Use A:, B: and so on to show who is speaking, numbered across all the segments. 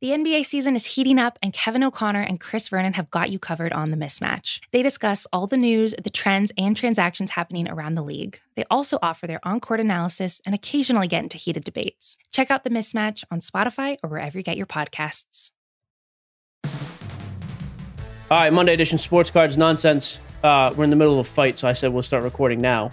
A: The NBA season is heating up, and Kevin O'Connor and Chris Vernon have got you covered on the mismatch. They discuss all the news, the trends, and transactions happening around the league. They also offer their on court analysis and occasionally get into heated debates. Check out the mismatch on Spotify or wherever you get your podcasts.
B: All right, Monday edition sports cards nonsense. Uh, we're in the middle of a fight, so I said we'll start recording now.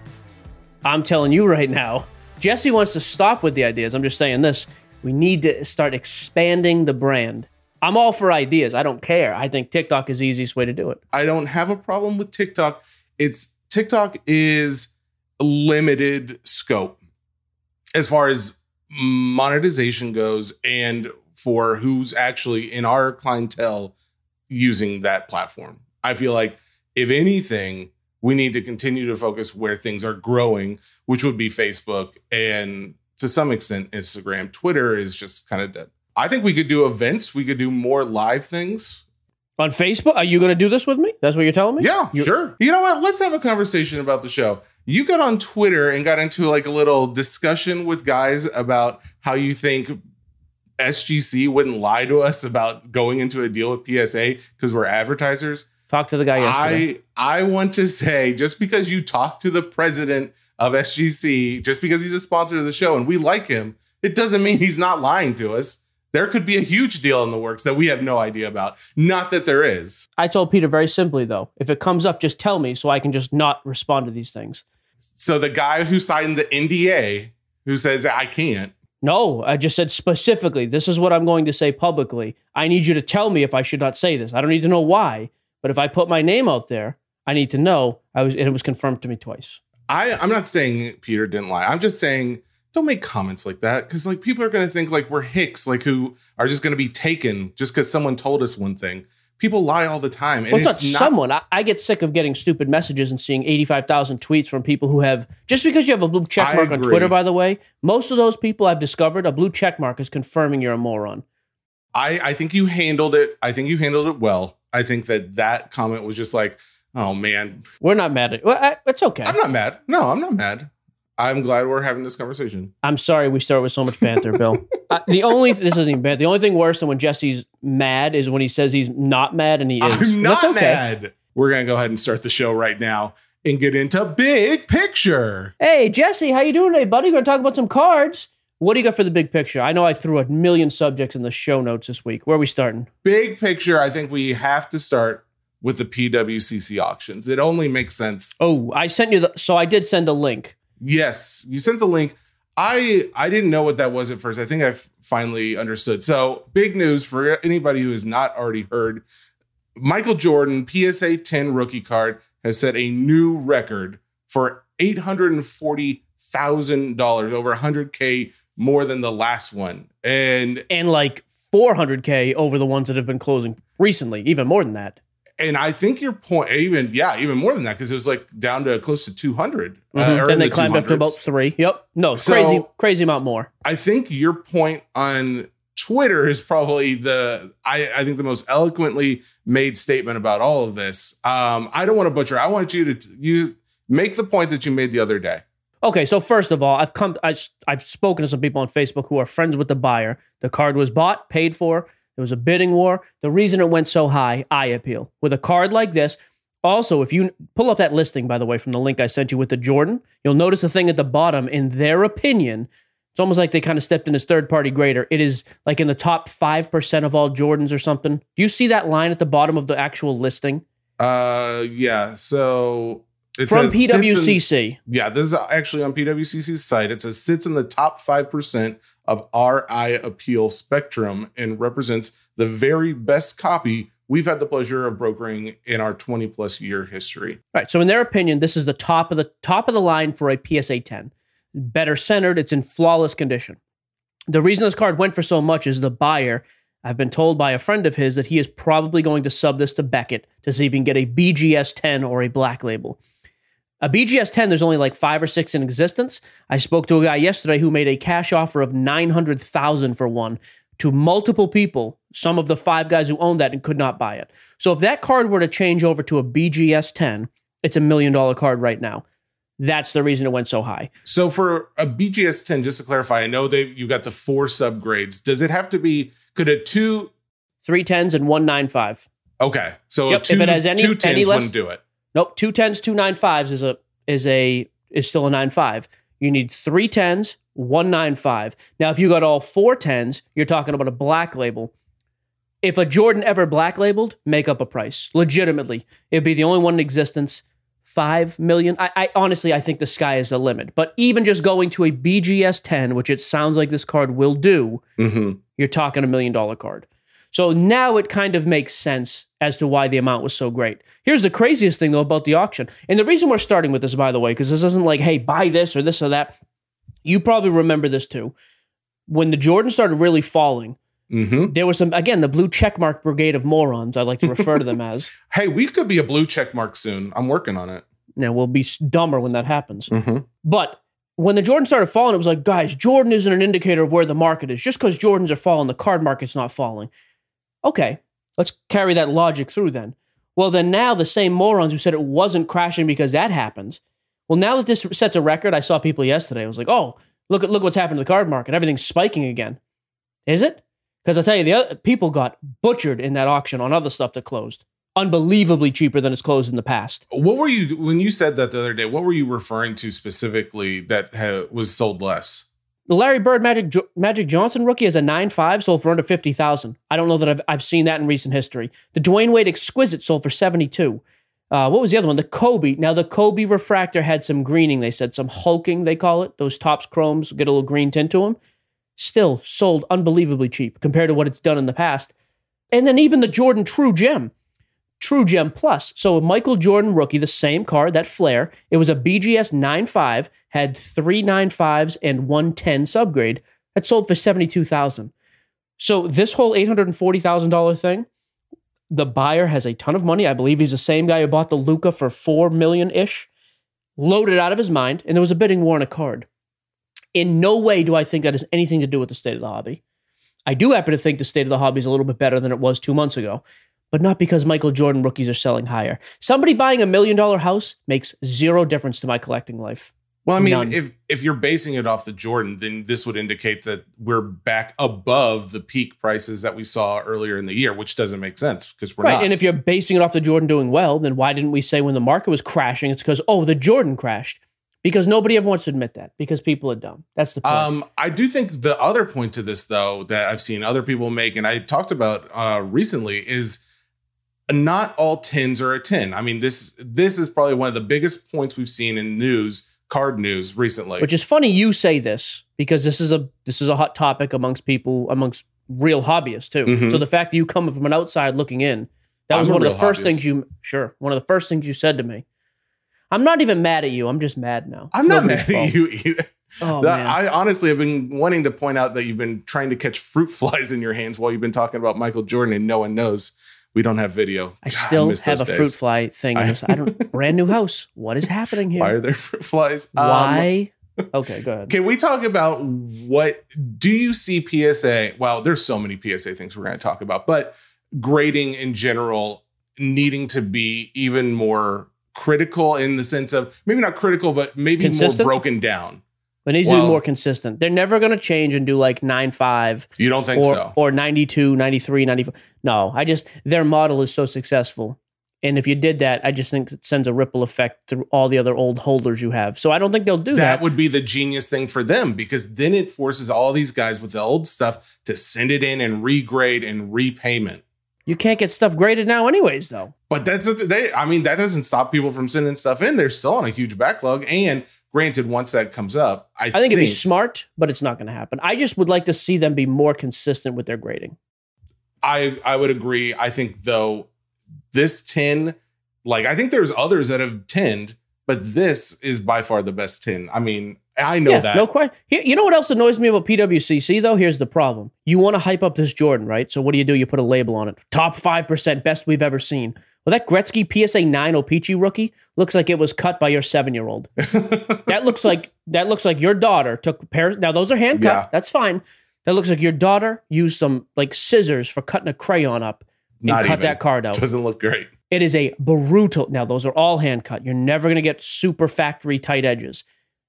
B: I'm telling you right now, Jesse wants to stop with the ideas. I'm just saying this. We need to start expanding the brand. I'm all for ideas. I don't care. I think TikTok is the easiest way to do it.
C: I don't have a problem with TikTok. It's TikTok is limited scope as far as monetization goes and for who's actually in our clientele using that platform. I feel like if anything, we need to continue to focus where things are growing, which would be Facebook and to some extent Instagram. Twitter is just kind of dead. I think we could do events. We could do more live things.
B: On Facebook? Are you going to do this with me? That's what you're telling me?
C: Yeah,
B: You-
C: sure. You know what? Let's have a conversation about the show. You got on Twitter and got into like a little discussion with guys about how you think SGC wouldn't lie to us about going into a deal with PSA because we're advertisers.
B: Talk to the guy yesterday.
C: I I want to say just because you talked to the president of SGC, just because he's a sponsor of the show and we like him, it doesn't mean he's not lying to us. There could be a huge deal in the works that we have no idea about. Not that there is.
B: I told Peter very simply, though, if it comes up, just tell me so I can just not respond to these things.
C: So the guy who signed the NDA, who says I can't,
B: No, I just said specifically, this is what I'm going to say publicly. I need you to tell me if I should not say this. I don't need to know why, but if I put my name out there, I need to know. I was, and it was confirmed to me twice.
C: I I'm not saying Peter didn't lie. I'm just saying don't make comments like that because like people are gonna think like we're hicks, like who are just gonna be taken just because someone told us one thing. People lie all the time, and
B: Well, it's not
C: it's not
B: someone. I, I get sick of getting stupid messages and seeing 85,000 tweets from people who have, just because you have a blue check mark on. Twitter, by the way, most of those people I've discovered, a blue check mark is confirming you're a moron.
C: I, I think you handled it. I think you handled it well. I think that that comment was just like, oh man,
B: We're not mad at well, I, It's okay.
C: I'm not mad. No, I'm not mad. I'm glad we're having this conversation.
B: I'm sorry we start with so much banter, Bill. uh, the only this isn't even bad. The only thing worse than when Jesse's mad is when he says he's not mad and he is.
C: I'm not
B: okay.
C: mad. We're gonna go ahead and start the show right now and get into big picture.
B: Hey Jesse, how you doing today, buddy? We're Going to talk about some cards. What do you got for the big picture? I know I threw a million subjects in the show notes this week. Where are we starting?
C: Big picture, I think we have to start with the PWCC auctions. It only makes sense.
B: Oh, I sent you the. So I did send a link.
C: Yes, you sent the link. I I didn't know what that was at first. I think I finally understood. So, big news for anybody who has not already heard. Michael Jordan PSA 10 rookie card has set a new record for $840,000, over 100k more than the last one. And
B: and like 400k over the ones that have been closing recently, even more than that.
C: And I think your point even yeah, even more than that cuz it was like down to close to 200. uh, or in
B: and they
C: the
B: climbed up to about three. Yep. No,
C: So-
B: crazy, crazy amount more.
C: I think your point on Twitter is probably the I, I think the most eloquently made statement about all of this. Um, I don't want to butcher. I want you to t- you make the point that you made the other day.
B: Okay, so first of all, I've come, I, I've spoken to some people on Facebook who are friends with the buyer. The card was bought, paid for. There was a bidding war. The reason it went so high, I appeal. With a card like this, also, if you pull up that listing, by the way, from the link I sent you with the Jordan, you'll notice a thing at the bottom. In their opinion, it's almost like they kind of stepped in as third party grader. It is like in the top 5% of all Jordans or something. Do you see that line at the bottom of the actual listing?
C: Uh, yeah. So it
B: From
C: sits in-
B: PWCC.
C: yeah, this is actually on PWCC's site. It says sits in the top five percent of RI appeal spectrum and represents the very best copy we've had the pleasure of brokering in our 20 plus year history.
B: All right. So in their opinion, this is the top of the top of the line for a PSA 10. Better centered, it's in flawless condition. The reason this card went for so much is the buyer. I've been told by a friend of his that he is probably going to sub this to Beckett to see if he can get a BGS 10 or a black label. A BGS 10, there's only like five or six in existence. I spoke to a guy yesterday who made a cash offer of 900,000 for one to multiple people, some of the five guys who owned that and could not buy it. So if that card were to change over to a BGS 10, it's a million dollar card right now. That's the reason it went so high.
C: So for a BGS 10, just to clarify, I know they you got the four subgrades. Does it have to be Could a two?
B: Three tens and one nine five.
C: Okay, so
B: Yep,
C: two,
B: if it has any-
C: two tens
B: any less-
C: wouldn't do it.
B: Nope, two tens, two nine fives is a is a is still a nine five. You need three tens, one nine five. Now, if you got all four tens, you're talking about a black label. If a Jordan ever black labeled, make up a price. Legitimately, it'd be the only one in existence. Five million. I, I honestly, I think the sky is the limit. But even just going to a BGS ten, which it sounds like this card will do,
C: hmm
B: you're talking a million dollar card. So now it kind of makes sense as to why the amount was so great. Here's the craziest thing though about the auction. And the reason we're starting with this, by the way, because this isn't like, hey, buy this or this or that. You probably remember this too. When the Jordan started really falling,
C: hmm
B: there was some, again, the blue checkmark brigade of morons, I like to refer to them as.
C: Hey, we could be a blue check mark soon. I'm working on it.
B: Now, we'll be dumber when that happens.
C: Mm-hmm.
B: But when the Jordan started falling, it was like, guys, Jordan isn't an indicator of where the market is. Just because Jordans are falling, the card market's not falling. Okay, let's carry that logic through then. Well, then now the same morons who said it wasn't crashing because that happens. Well, now that this sets a record, I saw people yesterday. I was like, oh, look at look what's happened to the card market. Everything's spiking again. Is it? Because I tell you, the other people got butchered in that auction on other stuff that closed. Unbelievably cheaper than it's closed in the past.
C: What were you when you said that the other day? What were you referring to specifically that ha- was sold less?
B: The Larry Bird Magic Jo- Magic Johnson rookie is a 9.5 sold for under 50,000. I don't know that I've, I've seen that in recent history. The Dwyane Wade Exquisite sold for 72. Uh, what was the other one? The Kobe. Now the Kobe refractor had some greening. They said some hulking. They call it. Those Topps chromes get a little green tint to them. Still sold unbelievably cheap compared to what it's done in the past. And then even the Jordan True Gem, True Gem Plus. So a Michael Jordan rookie, the same card, that Fleer. It was a BGS 9.5, had three 9.5s and one 10 subgrade. That sold for 72000 So this whole $840,000 thing, the buyer has a ton of money. I believe he's the same guy who bought the Luka for 4 million ish, loaded out of his mind, and there was a bidding war on a card. In no way do I think that has anything to do with the state of the hobby. I do happen to think the state of the hobby is a little bit better than it was two months ago, but not because Michael Jordan rookies are selling higher. Somebody buying a million dollar house makes zero difference to my collecting life.
C: Well, I mean,
B: None.
C: if if you're basing it off the Jordan, then this would indicate that we're back above the peak prices that we saw earlier in the year, which doesn't make sense because we're
B: right.
C: not.
B: And if you're basing it off the Jordan doing well, then why didn't we say when the market was crashing, it's because, oh, the Jordan crashed? Because nobody ever wants to admit that because people are dumb. That's the point.
C: Um, I do think the other point to this, though, that I've seen other people make, and I talked about uh, recently, is not all tins are a 10. I mean, this this is probably one of the biggest points we've seen in news, card news recently.
B: Which is funny you say this because this is a this is a hot topic amongst people amongst real hobbyists too.
C: Mhm.
B: So the fact that you come from an outside looking in, that
C: I'm
B: was one of the first
C: hobbyist.
B: things you sure one of the first things you said to me. I'm not even mad at you. I'm just mad now.
C: I'm
B: It's
C: not mad
B: fault.
C: at you either.
B: Oh
C: That-. I honestly have been wanting to point out that you've been trying to catch fruit flies in your hands while you've been talking about Michael Jordan, and no one knows we don't have video.
B: I
C: God,
B: still
C: miss
B: have a
C: those
B: fruit fly thing
C: I-
B: I don't brand new house. What is happening here?
C: Why are there fruit flies? Um,
B: Why? okay, go ahead.
C: Can we talk about what do you see PSA? Well, there's so many PSA things we're going to talk about, but grading in general needing to be even more critical in the sense of maybe not critical, but maybe
B: Consistent?
C: more broken down.
B: It needs to
C: Well-
B: be more consistent. They're never going to change and do like 9 5.
C: You don't think
B: or,
C: so?
B: or 92, 93, 94. No, I just, their model is so successful. And if you did that, I just think it sends a ripple effect through all the other old holders you have. So I don't think they'll do
C: that
B: that.
C: would be the genius thing for them because then it forces all these guys with the old stuff to send it in and regrade and repayment.
B: you can't get stuff graded now, anyways, though.
C: But that's the they. I mean, that doesn't stop people from sending stuff in. They're still on a huge backlog. And granted, once that comes up, I,
B: I think it'd be smart, but it's not going to happen. I just would like to see them be more consistent with their grading.
C: I I would agree. I think though this tin, like I think there's others that have tinned, but this is by far the best tin. I mean, I know
B: yeah,
C: that.
B: no question. You know what else annoys me about PWCC though? Here's the problem: you want to hype up this Jordan, right? So what do you do? You put a label on it. Top five percent, best we've ever seen. Well, that Gretzky PSA nine O-Pee-Chee rookie looks like it was cut by your seven year old. That looks like that looks like your daughter took pairs. Now those are hand cut.
C: Yeah.
B: That's fine. That looks like your daughter used some like scissors for cutting a crayon up and
C: Not
B: cut
C: even.
B: that card out.
C: Doesn't look great.
B: It is a brutal. Now those are all hand cut. You're never going to get super factory tight edges.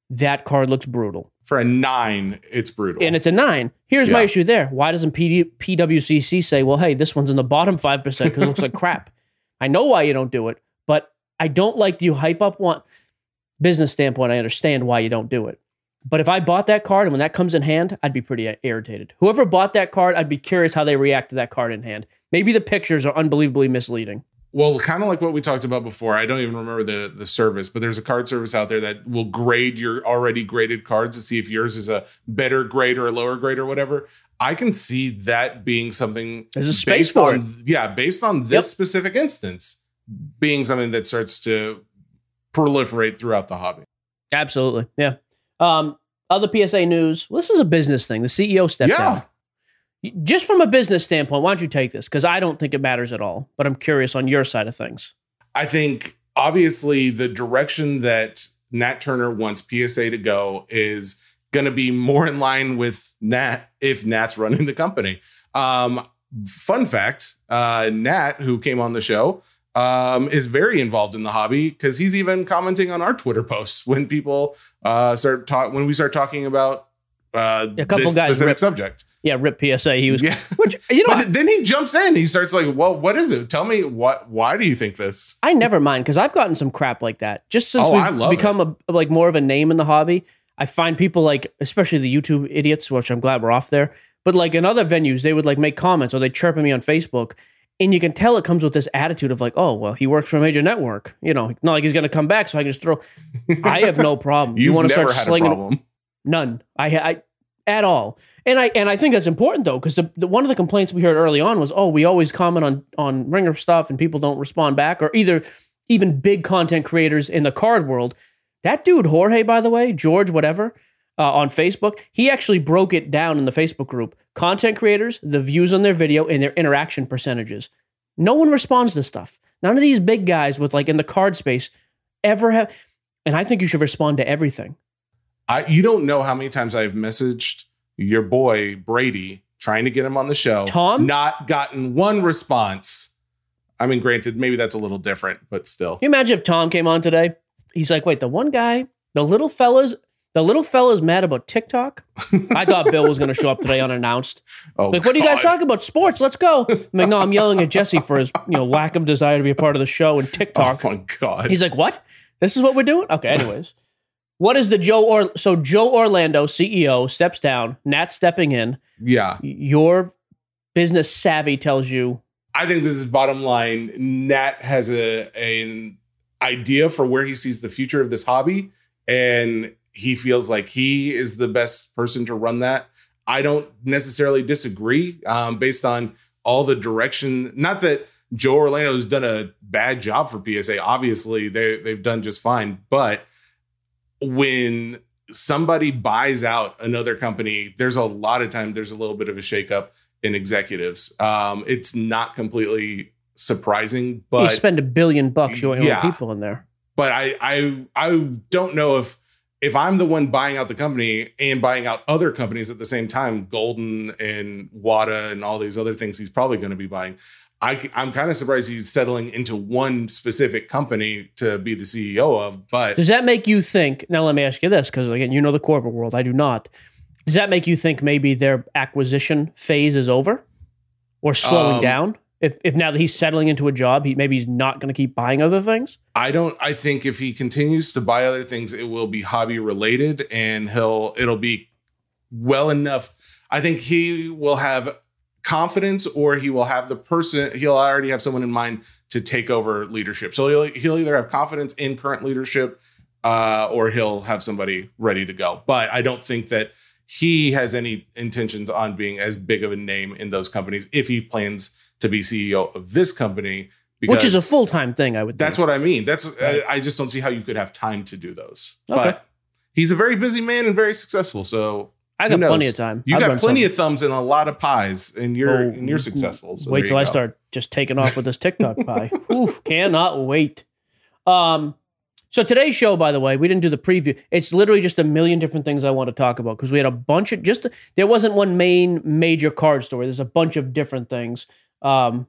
B: that card looks brutal.
C: For a nine, it's brutal.
B: And it's a nine. Here's my issue there. Why doesn't PD, PWCC say, well, hey, this one's in the bottom 5% because it looks like crap? I know why you don't do it, but I don't like you hype up one business standpoint. I understand why you don't do it. But if I bought that card and when that comes in hand, I'd be pretty uh, irritated. Whoever bought that card, I'd be curious how they react to that card in hand. Maybe the pictures are unbelievably misleading.
C: Well, kind of like what we talked about before. I don't even remember the the service, but there's a card service out there that will grade your already graded cards to see if yours is a better grade or a lower grade or whatever. I can see that being something
B: There's a space for
C: on yeah, based on this
B: Yep.
C: specific instance being something that starts to proliferate throughout the hobby.
B: Absolutely. Yeah. Um, other PSA news. Well, this is a business thing. The CEO stepped
C: Yeah.
B: down. Just from a business standpoint, why don't you take this? Because I don't think it matters at all. But I'm curious on your side of things.
C: I think obviously the direction that Nat Turner wants PSA to go is going to be more in line with Nat if Nat's running the company. Um, fun fact uh, Nat, who came on the show, um, is very involved in the hobby because he's even commenting on our Twitter posts when people uh, start talk when we start talking about uh,
B: A couple
C: this
B: guys
C: specific
B: ripped-
C: subject.
B: Yeah, Rip PSA. He was,
C: Yeah.
B: which you know,
C: then he jumps in. He starts like, "Well, what is it? Tell me what. Why do you think this?"
B: I never mind because I've gotten some crap like that. Just since
C: Oh,
B: we've
C: love
B: become a like more of a name in the hobby, I find people like, especially the YouTube idiots, which I'm glad we're off there. But like in other venues, they would like make comments or they chirp at me on Facebook, and you can tell it comes with this attitude of like, oh well, he works for a major network. You know, not like he's gonna come back, so I can just throw. I have no problem.
C: You've
B: want to start slinging
C: a problem.
B: None. I, I at all. And I and I think that's important though because the, the one of the complaints we heard early on was, oh, we always comment on on ringer stuff and people don't respond back, or either even big content creators in the card world. That dude Jorge, by the way, George, whatever, uh, on Facebook, he actually broke it down in the Facebook group. Content creators, the views on their video, and their interaction percentages. No one responds to stuff. None of these big guys with like in the card space ever have. And I think you should respond to everything.
C: I you don't know how many times I've messaged your boy Brady trying to get him on the show.
B: Tom?
C: not gotten one response. I mean, granted, maybe that's a little different, but still.
B: Can you imagine if Tom came on today? He's like, wait, the one guy, the little fellas, the little fella's mad about TikTok. I thought Bill was going to show up today unannounced.
C: Oh,
B: Like, what are you guys talking about? Sports, let's go. I'm like, no, I'm yelling at Jesse for his, you know, lack of desire to be a part of the show and TikTok.
C: Oh my god!
B: He's like, what? This is what we're doing? Okay, anyways. What is the Joe or so Joe Orlando CEO steps down, Nat stepping in.
C: yeah,
B: Your business savvy tells you
C: I think this is bottom line. Nat has a an idea for where he sees the future of this hobby, and he feels like he is the best person to run that. I don't necessarily disagree, um, based on all the direction. Not that Joe Orlando has done a bad job for PSA. Obviously, they they've done just fine, but when somebody buys out another company, there's a lot of time there's a little bit of a shakeup in executives. Um, it's not completely surprising, But you
B: spend a billion bucks, you your
C: Yeah.
B: people in there.
C: but I I I don't know if if I'm the one buying out the company and buying out other companies at the same time, Goldin and Wata and all these other things, he's probably going to be buying. I, I'm kind of surprised he's settling into one specific company to be the CEO of, but
B: Does that make you think? Now, let me ask you this, because again, you know the corporate world. I do not. Does that make you think maybe their acquisition phase is over, or slowing
C: Um,
B: down? If if now that he's settling into a job, he maybe he's not going to keep buying other things.
C: I don't I think if he continues to buy other things it will be hobby related and he'll it'll be well enough I think he will have confidence or he will have the person he'll already have someone in mind to take over leadership. So he'll he'll either have confidence in current leadership uh or he'll have somebody ready to go. But I don't think that he has any intentions on being as big of a name in those companies if he plans to be CEO of this company
B: Which is a full time thing, I would.
C: that's
B: think.
C: what I mean. That's. I, I just don't see how you could have time to do those.
B: Okay.
C: But he's a very busy man and very successful. So
B: I got plenty of time.
C: you
B: I've
C: got plenty
B: some.
C: of thumbs and a lot of pies, and you're
B: Oh,
C: and you're successful. So
B: wait till I start just taking off with this TikTok pie. Oof, cannot wait. Um, so today's show, by the way, we didn't do the preview. It's literally just a million different things I want to talk about because we had a bunch of just there wasn't one main major card story. There's a bunch of different things. Um,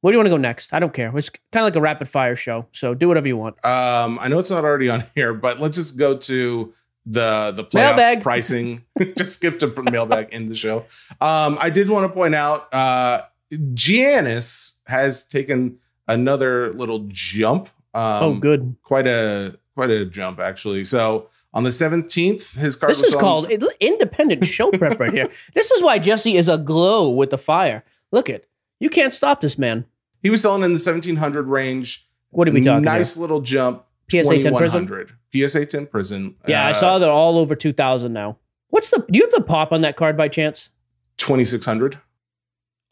B: where do you want to go next? I don't care. It's kind of like a rapid fire show, so do whatever you want.
C: Um, I know it's not already on here, but let's just go to the the playoff
B: Mailbag.
C: pricing. Just skipped a mailbag in the show. Um, I did want to point out uh, Giannis has taken another little jump. Um,
B: oh, good.
C: quite a quite a jump actually. So on the seventeenth, his card
B: This
C: was
B: is called independent show prep right here. This is why Jesse is aglow with the fire. Look it. You can't stop this man.
C: He was selling in the seventeen hundred range.
B: What are we talking
C: Nice little jump.
B: PSA 10 Prizm?
C: 2100. PSA ten Prizm.
B: Yeah, I
C: Uh,
B: saw they're all over 2000 now. What's the Do you have the pop on that card by chance?
C: twenty six hundred.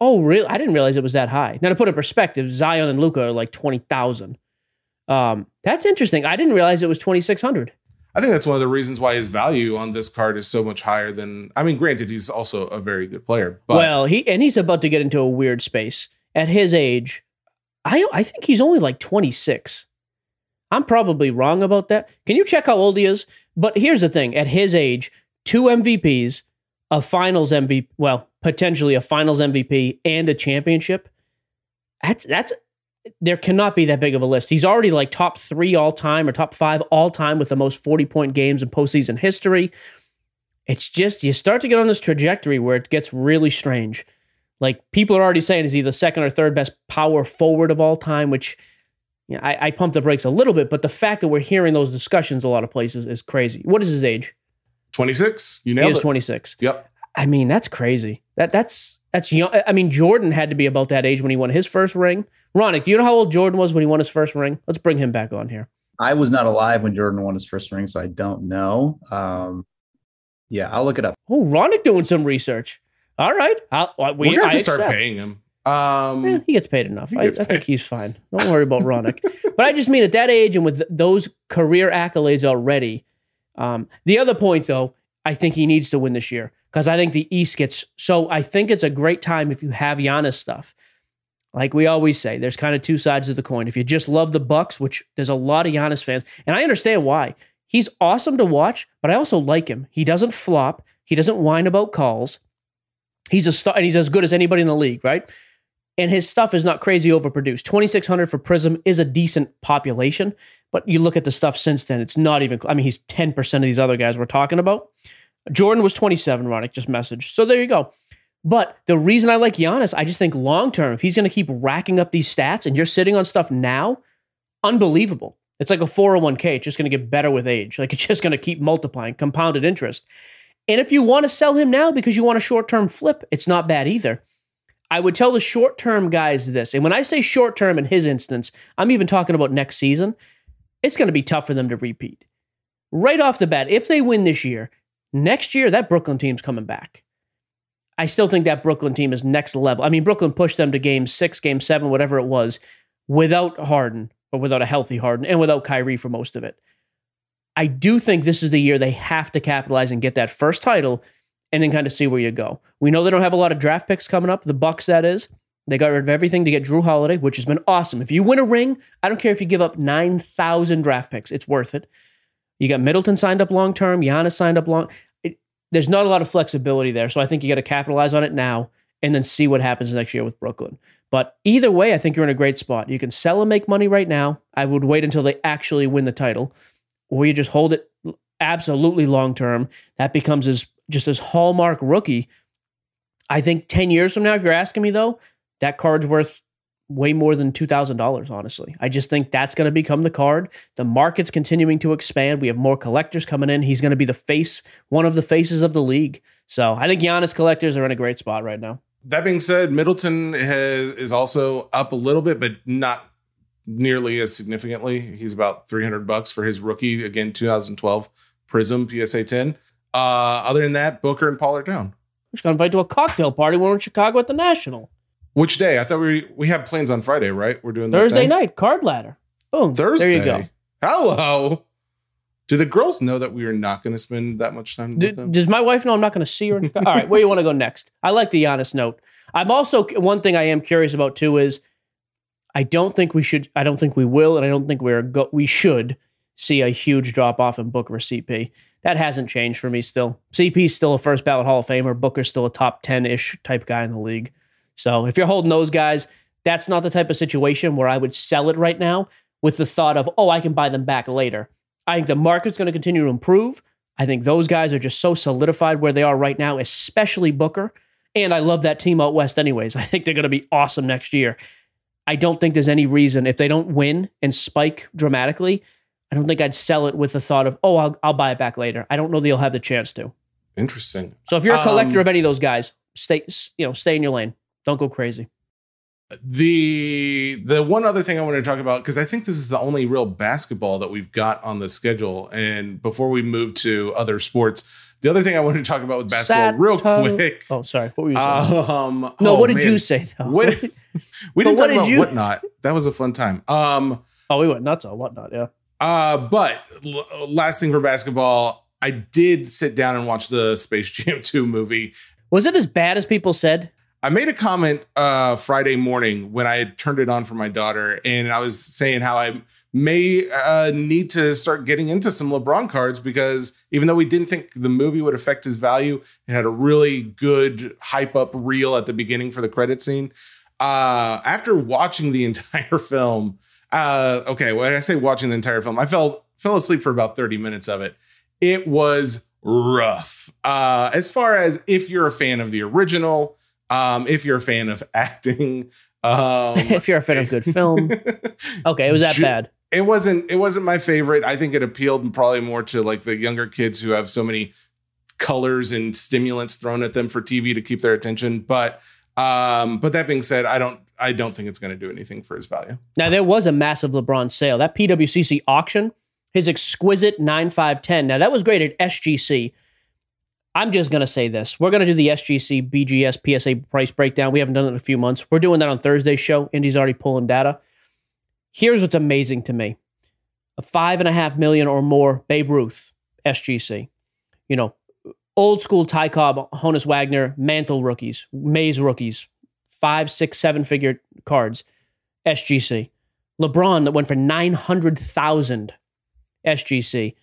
B: Oh, really? I didn't realize it was that high. Now to put it in perspective, Zion and Luka are like 20,000. Um, that's interesting. I didn't realize it was 2600.
C: I think that's one of the reasons why his value on this card is so much higher than. I mean, granted, he's also a very good player, but
B: well, he and he's about to get into a weird space at his age. I I think he's only like 26. I'm probably wrong about that. Can you check how old he is? But here's the thing: at his age, two MVPs, a Finals MVP, well, potentially a Finals MVP and a championship. That's that's there cannot be that big of a list. He's already like top three all time or top five all time with the most 40 point games in postseason history. It's just you start to get on this trajectory where it gets really strange. Like people are already saying, is he the second or third best power forward of all time? Which you know, I, I pump the brakes a little bit, but the fact that we're hearing those discussions a lot of places is crazy. What is his age?
C: twenty six. You
B: He
C: nailed
B: is
C: it.
B: 26.
C: Yep.
B: I mean, that's crazy. That that's that's young. I mean, Jordan had to be about that age when he won his first ring. Ronak, do you know how old Jordan was when he won his first ring? Let's bring him back on here.
D: I was not alive when Jordan won his first ring, so I don't know. Um, yeah, I'll look it up.
B: Oh, Ronak doing some research. All right, I'll, I- we,
C: We're gonna
B: I
C: have to start
B: accept.
C: paying him. Um,
B: Eh, he gets paid enough.
C: he
B: I, I think he's fine. Don't worry about Ronak. but I just mean at that age and with those career accolades already. Um, the other point, though, I think he needs to win this year because I think the East gets so. I think it's a great time if you have Giannis stuff. Like we always say, there's kind of two sides of the coin. If you just love the Bucks, which there's a lot of Giannis fans, and I understand why. He's awesome to watch, but I also like him. He doesn't flop. He doesn't whine about calls. He's a star, and he's as good as anybody in the league, right? and his stuff is not crazy overproduced. 2600 for Prizm is a decent population, but you look at the stuff since then, it's not even I mean he's 10% of these other guys we're talking about. Jordan was 27, Ronak just messaged. So there you go. But the reason I like Giannis, I just think long term, if he's going to keep racking up these stats and you're sitting on stuff now, unbelievable. It's like a 401k. It's just going to get better with age. Like it's just going to keep multiplying, compounded interest. And if you want to sell him now because you want a short term flip, it's not bad either. I would tell the short term guys this. And when I say short term in his instance, I'm even talking about next season. It's going to be tough for them to repeat. Right off the bat, if they win this year, next year, that Brooklyn team's coming back. I still think that Brooklyn team is next level. I mean, Brooklyn pushed them to game six, game seven, whatever it was, without Harden or without a healthy Harden and without Kyrie for most of it. I do think this is the year they have to capitalize and get that first title and then kind of see where you go. We know they don't have a lot of draft picks coming up. The Bucks, that is. They got rid of everything to get Jrue Holiday, which has been awesome. If you win a ring, I don't care if you give up 9,000 draft picks. It's worth it. You got Middleton signed up long term, Giannis signed up long. There's not a lot of flexibility there. So I think you got to capitalize on it now and then see what happens next year with Brooklyn. But either way, I think you're in a great spot. You can sell and make money right now. I would wait until they actually win the title, or you just hold it absolutely long term. That becomes as just as hallmark rookie. I think 10 years from now, if you're asking me though, that card's worth way more than $2,000, honestly. I just think that's going to become the card. The market's continuing to expand. We have more collectors coming in. He's going to be the face, one of the faces of the league. So I think Giannis collectors are in a great spot right now.
C: That being said, Middleton has, is also up a little bit, but not nearly as significantly. He's about 300 bucks for his rookie, again, 2012 Prizm PSA 10. Uh, other than that, Booker and Paul are down.
B: We're just going to invite to a cocktail party we're in Chicago at the National.
C: Which day? I thought we we had plans on Friday, right? We're doing
B: Thursday night, card ladder. Boom.
C: Thursday.
B: There you go.
C: Hello. Do the girls know that we are not going to spend that much time
B: D-
C: with them?
B: does my wife know I'm not going to see her? All right, where you want to go next? I like the honest note. I'm also one thing I am curious about too is I don't think we should. I don't think we will, and I don't think we're go, we should see a huge drop off in Booker or CP. That hasn't changed for me. Still, CP's still a first ballot Hall of Famer. Booker's still a top ten ish type guy in the league. So if you're holding those guys, that's not the type of situation where I would sell it right now with the thought of oh I can buy them back later. I think the market's going to continue to improve. I think those guys are just so solidified where they are right now, especially Booker. And I love that team out west, anyways. I think they're going to be awesome next year. I don't think there's any reason if they don't win and spike dramatically. I don't think I'd sell it with the thought of, oh, I'll, I'll buy it back later. I don't know that you'll have the chance to.
C: Interesting.
B: So if you're a collector
C: Um,
B: of any of those guys, stay you know stay in your lane. Don't go crazy.
C: The the one other thing I want to talk about because I think this is the only real basketball that we've got on the schedule. And before we move to other sports, the other thing I wanted to talk about with basketball real quick.
B: Oh, sorry. What were you saying?
C: Um,
B: no,
C: oh,
B: what did
C: man.
B: you say? Though?
C: What- We didn't talk
B: did
C: about
B: you-
C: whatnot. That was a fun time. Um,
B: oh, we went nuts on whatnot. Yeah.
C: Uh, but l- last thing for basketball, I did sit down and watch the Space Jam 2 movie.
B: Was it as bad as people said?
C: I made a comment uh, Friday morning when I had turned it on for my daughter, and I was saying how I may uh, need to start getting into some LeBron cards because even though we didn't think the movie would affect his value, it had a really good hype up reel at the beginning for the credit scene. Uh, after watching the entire film, uh, okay, when I say watching the entire film, I fell fell asleep for about 30 minutes of it. It was rough. Uh, as far as if you're a fan of the original, um, if you're a fan of acting, um,
B: if you're a fan of good film. Okay, it was that
C: Ju-
B: bad.
C: it wasn't it wasn't my favorite. I think it appealed probably more to like the younger kids who have so many colors and stimulants thrown at them for TV to keep their attention. But um, but that being said, I don't I don't think it's going to do anything for his value.
B: Now there was a massive LeBron sale. That PWCC auction, his exquisite 9510. Now that was great at SGC. I'm just going to say this. We're going to do the SGC BGS PSA price breakdown. We haven't done it in a few months. We're doing that on Thursday's show. Indy's already pulling data. Here's what's amazing to me. A five and a half million or more Babe Ruth SGC. You know, old school Ty Cobb, Honus Wagner, Mantle rookies, Mays rookies, five, six, seven figure cards. SGC. LeBron that went for 900,000 SGC.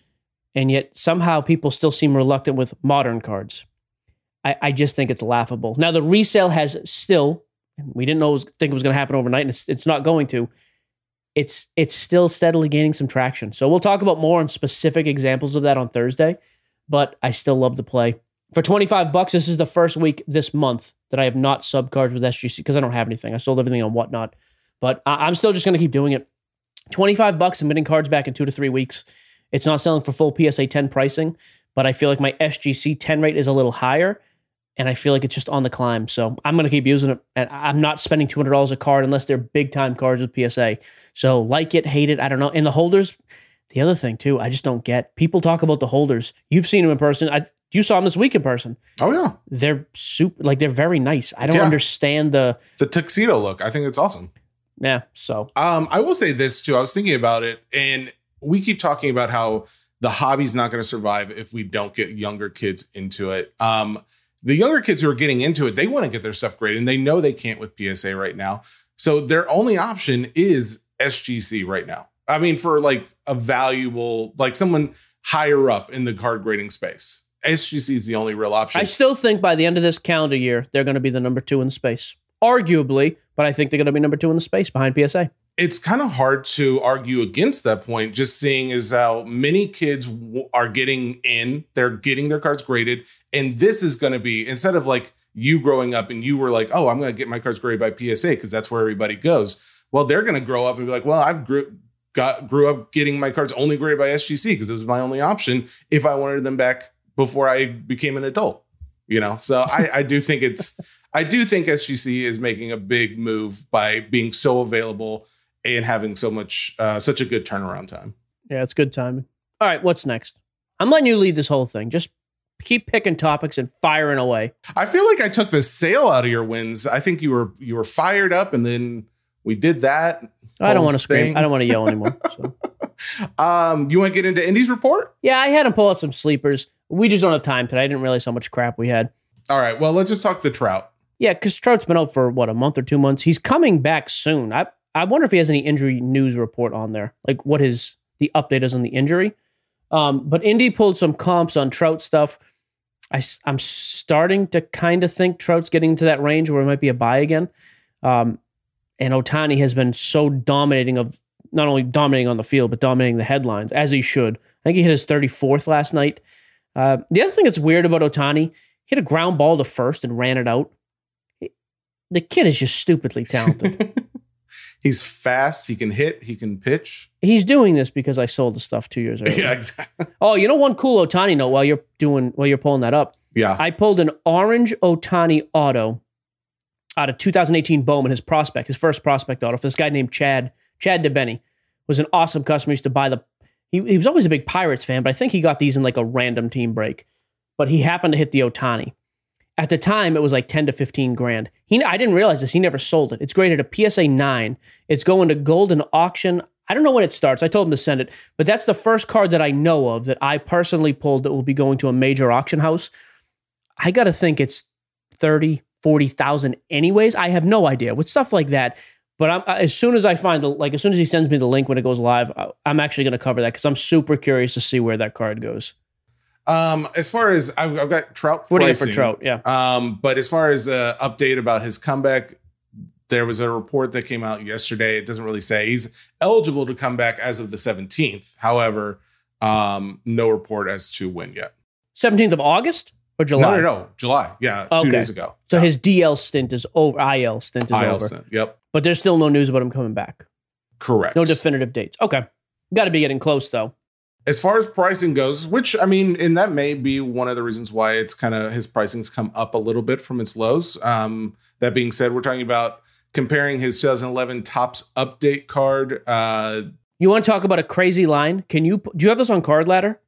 B: And yet somehow people still seem reluctant with modern cards. I, I just think it's laughable. Now, the resale has still, we didn't was, think it was going to happen overnight, and it's, it's not going to. It's it's still steadily gaining some traction. So we'll talk about more on specific examples of that on Thursday. But I still love the play. For 25 bucks, this is the first week this month that I have not sub cards with SGC because I don't have anything. I sold everything on whatnot. But I- I'm still just going to keep doing it. 25 bucks, I'm getting cards back in two to three weeks. It's not selling for full PSA 10 pricing, but I feel like my SGC 10 rate is a little higher. And I feel like it's just on the climb. So I'm going to keep using it. And I'm not spending $200 a card unless they're big time cards with PSA. So like it, hate it, I don't know. And the holders, the other thing too, I just don't get. People talk about the holders. You've seen them in person. I, you saw them this week in person.
C: Oh yeah,
B: They're super, like they're very nice. I don't
C: Yeah.
B: understand the,
C: the tuxedo look. I think it's awesome.
B: yeah. So
C: Um, I will say this too. I was thinking about it, and we keep talking about how the hobby's not going to survive if we don't get younger kids into it. Um, the younger kids who are getting into it, they want to get their stuff graded, and they know they can't with PSA right now. So their only option is SGC right now. I mean, for like a valuable, like someone higher up in the card grading space, SGC is the only real option.
B: I still think by the end of this calendar year, they're going to be the number two in the space. Arguably, but I think they're going to be number two in the space behind PSA.
C: It's kind of hard to argue against that point just seeing as how many kids w- are getting in they're getting their cards graded and this is going to be instead of like you growing up and you were like oh i'm going to get my cards graded by psa because that's where everybody goes well they're going to grow up and be like well i grew got grew up getting my cards only graded by sgc because it was my only option if i wanted them back before i became an adult you know? So i i do think it's i do think sgc is making a big move by being so available and having so much uh, such a good turnaround time.
B: Yeah, it's good timing. All right, what's next? I'm letting you lead this whole thing. Just keep picking topics and firing away.
C: I feel like I took the sail out of your wins. I think you were you were fired up, and then we did that.
B: I don't want to scream. I don't want to yell anymore. So.
C: Um, you want to get into Indy's report?
B: Yeah, I had him pull out some sleepers. We just don't have time today. I didn't realize how much crap we had.
C: All right. Well, let's just talk the Trout.
B: Yeah, because Trout's been out for what a month or two months. He's coming back soon. I I wonder if he has any injury news report on there, like what his the update is on the injury. Um, but Indy pulled some comps on Trout stuff. I am starting to kind of think Trout's getting into that range where it might be a buy again. Um, and Ohtani has been so dominating of not only dominating on the field but dominating the headlines as he should. I think he hit his 34th last night. Uh, the other thing that's weird about Ohtani, he hit a ground ball to first and ran it out. The kid is just stupidly talented.
C: He's fast. He can hit. He can pitch.
B: He's doing this because I sold the stuff two years earlier.
C: Yeah, exactly.
B: Oh, you know one cool Ohtani note while you're doing while you're pulling that up.
C: Yeah.
B: I pulled an orange Ohtani auto out of 2018 Bowman, his prospect, his first prospect auto for this guy named Chad. Chad DeBenny was an awesome customer. He used to buy the. He, he was always a big Pirates fan, but I think he got these in like a random team break. But he happened to hit the Ohtani. At the time, it was like 10 to 15 grand. He, I didn't realize this. He never sold it. It's graded a PSA 9. It's going to Goldin Auction. I don't know when it starts. I told him to send it, but that's the first card that I know of that I personally pulled that will be going to a major auction house. I got to think it's 30, 40,000 anyways. I have no idea with stuff like that. But I'm, uh, as soon as I find the, like, as soon as he sends me the link when it goes live, I, I'm actually going to cover that because I'm super curious to see where that card goes.
C: Um, as far as I've, I've got Trout.
B: What do you for. Trout? Yeah.
C: Um, but as far as uh, update about his comeback, there was a report that came out yesterday. It doesn't really say he's eligible to come back as of the 17th. However, um, no report as to when yet.
B: 17th of August or July?
C: No, no, no, July. Yeah,
B: Okay.
C: two days ago.
B: So
C: yeah.
B: his DL stint is over. IL stint is
C: IL
B: over.
C: stint. Yep,
B: But there's still no news about him coming back.
C: correct.
B: No definitive dates. Okay. Got to be getting close though.
C: As far as pricing goes, which I mean, and that may be one of the reasons why it's kind of his pricing's come up a little bit from its lows. Um, that being said, we're talking about comparing his 2011 Topps update card. Uh,
B: You want to talk about a crazy line? Can you do you have this on Card Ladder?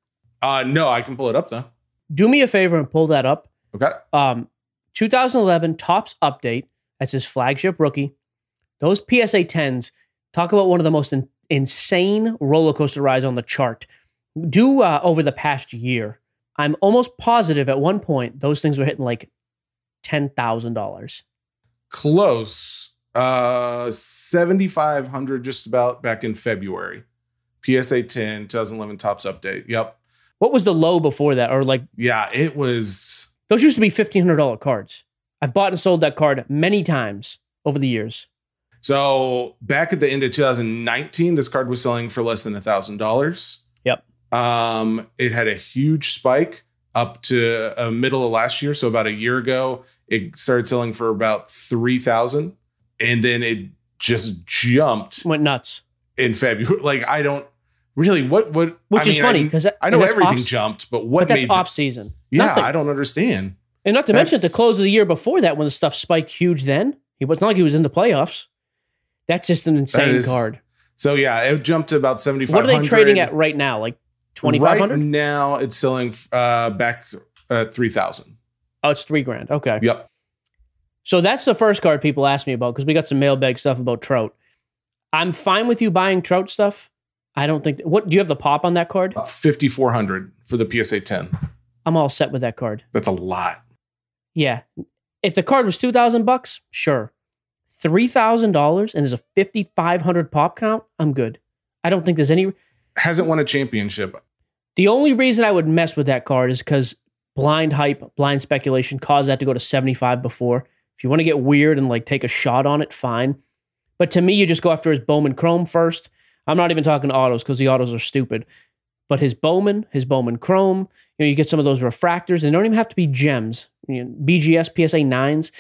C: uh, no, I can pull it up though.
B: Do me a favor and pull that up.
C: Okay.
B: Um, 2011 Topps Update. That's his flagship rookie. Those PSA 10s talk about one of the most in- insane roller coaster rides on the chart. Do uh, over the past year. I'm almost positive at one point those things were hitting like ten thousand dollars.
C: Close. Uh, 7,500 just about back in February. PSA 10, 2011 Topps update. Yep.
B: What was the low before that? Or like
C: Yeah, it was.
B: those used to be fifteen hundred dollar cards. I've bought and sold that card many times over the years.
C: So back at the end of 2019, this card was selling for less than a thousand dollars. Um, it had a huge spike up to uh, middle of last year. So about a year ago, it started selling for about three thousand, and then it just jumped
B: Went nuts,
C: in February. Like I don't really what what
B: which
C: I
B: is
C: mean,
B: funny because
C: I know everything jumped, but what
B: but that's
C: made
B: off season.
C: yeah,
B: Nothing.
C: I don't understand.
B: And not to mention at the close of the year before that, when the stuff spiked huge, then he was not like he was in the playoffs. That's just an insane
C: is
B: card.
C: So yeah, it jumped to about seventy five.
B: What are they trading at right now? Like twenty five
C: Right now, it's selling uh, back at three thousand.
B: Oh, it's three grand. Okay.
C: Yep.
B: So that's the first card people ask me about because we got some mailbag stuff about Trout. I'm fine with you buying Trout stuff. I don't think. What do you have the pop on that card?
C: Four hundred for the PSA ten.
B: I'm all set with that card.
C: That's a lot.
B: Yeah. If the card was two thousand bucks, sure. Three thousand dollars and there's a fifty five hundred pop count. I'm good. I don't think there's any.
C: Hasn't won a championship.
B: The only reason I would mess with that card is because blind hype, blind speculation caused that to go to 75 before. If you want to get weird and like take a shot on it, fine. But to me, you just go after his Bowman Chrome first. I'm not even talking autos because the autos are stupid. But his Bowman, his Bowman Chrome, you know, you get some of those refractors, and they don't even have to be gems. You know, BGS PSA 9s.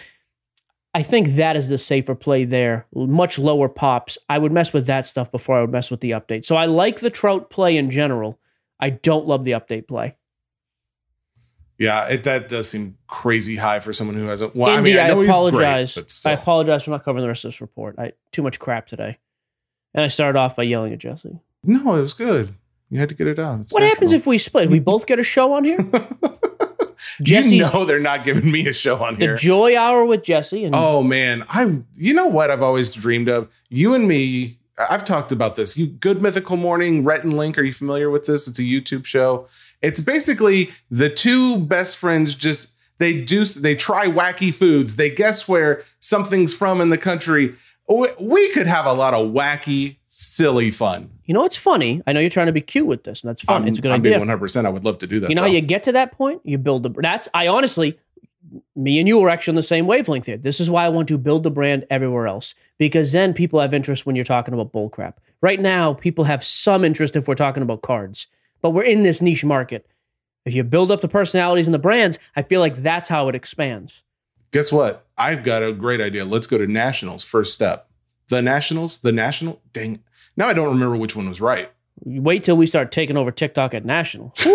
B: I think that is the safer play there. Much lower pops. I would mess with that stuff before I would mess with the update. So I like the Trout play in general. I don't love the update play.
C: Yeah, it, that does seem crazy high for someone who hasn't. Well,
B: Indy,
C: I
B: I,
C: mean, I know he's
B: apologize.
C: great.
B: I apologize for not covering the rest of this report. I too much crap today. And I started off by yelling at Jesse.
C: no, it was good. You had to get it out. It's
B: what happens if we split? We both get a show on here?
C: you
B: Jesse's
C: know they're not giving me a show on
B: the
C: here.
B: joy hour with Jesse and
C: Oh man, I you know what I've always dreamed of? You and me, I've talked about this. You good mythical morning, Rhett and Link, are you familiar with this? It's a YouTube show. It's basically the two best friends just they do they try wacky foods. They guess where something's from in the country. We could have a lot of wacky, silly fun.
B: you know what's funny? I know you're trying to be cute with this, and that's fun.
C: I'm,
B: it's a good
C: I'm
B: idea.
C: being 100%. I would love to do that.
B: You know how you get to that point? You build the that's I honestly me and you are actually on the same wavelength here. This is why I want to build the brand everywhere else. Because then people have interest when you're talking about bull crap. Right now, people have some interest if we're talking about cards. But we're in this niche market. If you build up the personalities and the brands, I feel like that's how it expands.
C: Guess what? I've got a great idea. Let's go to nationals. First step. The nationals. The national. Dang. Now I don't remember which one was right.
B: Wait till we start taking over TikTok at national.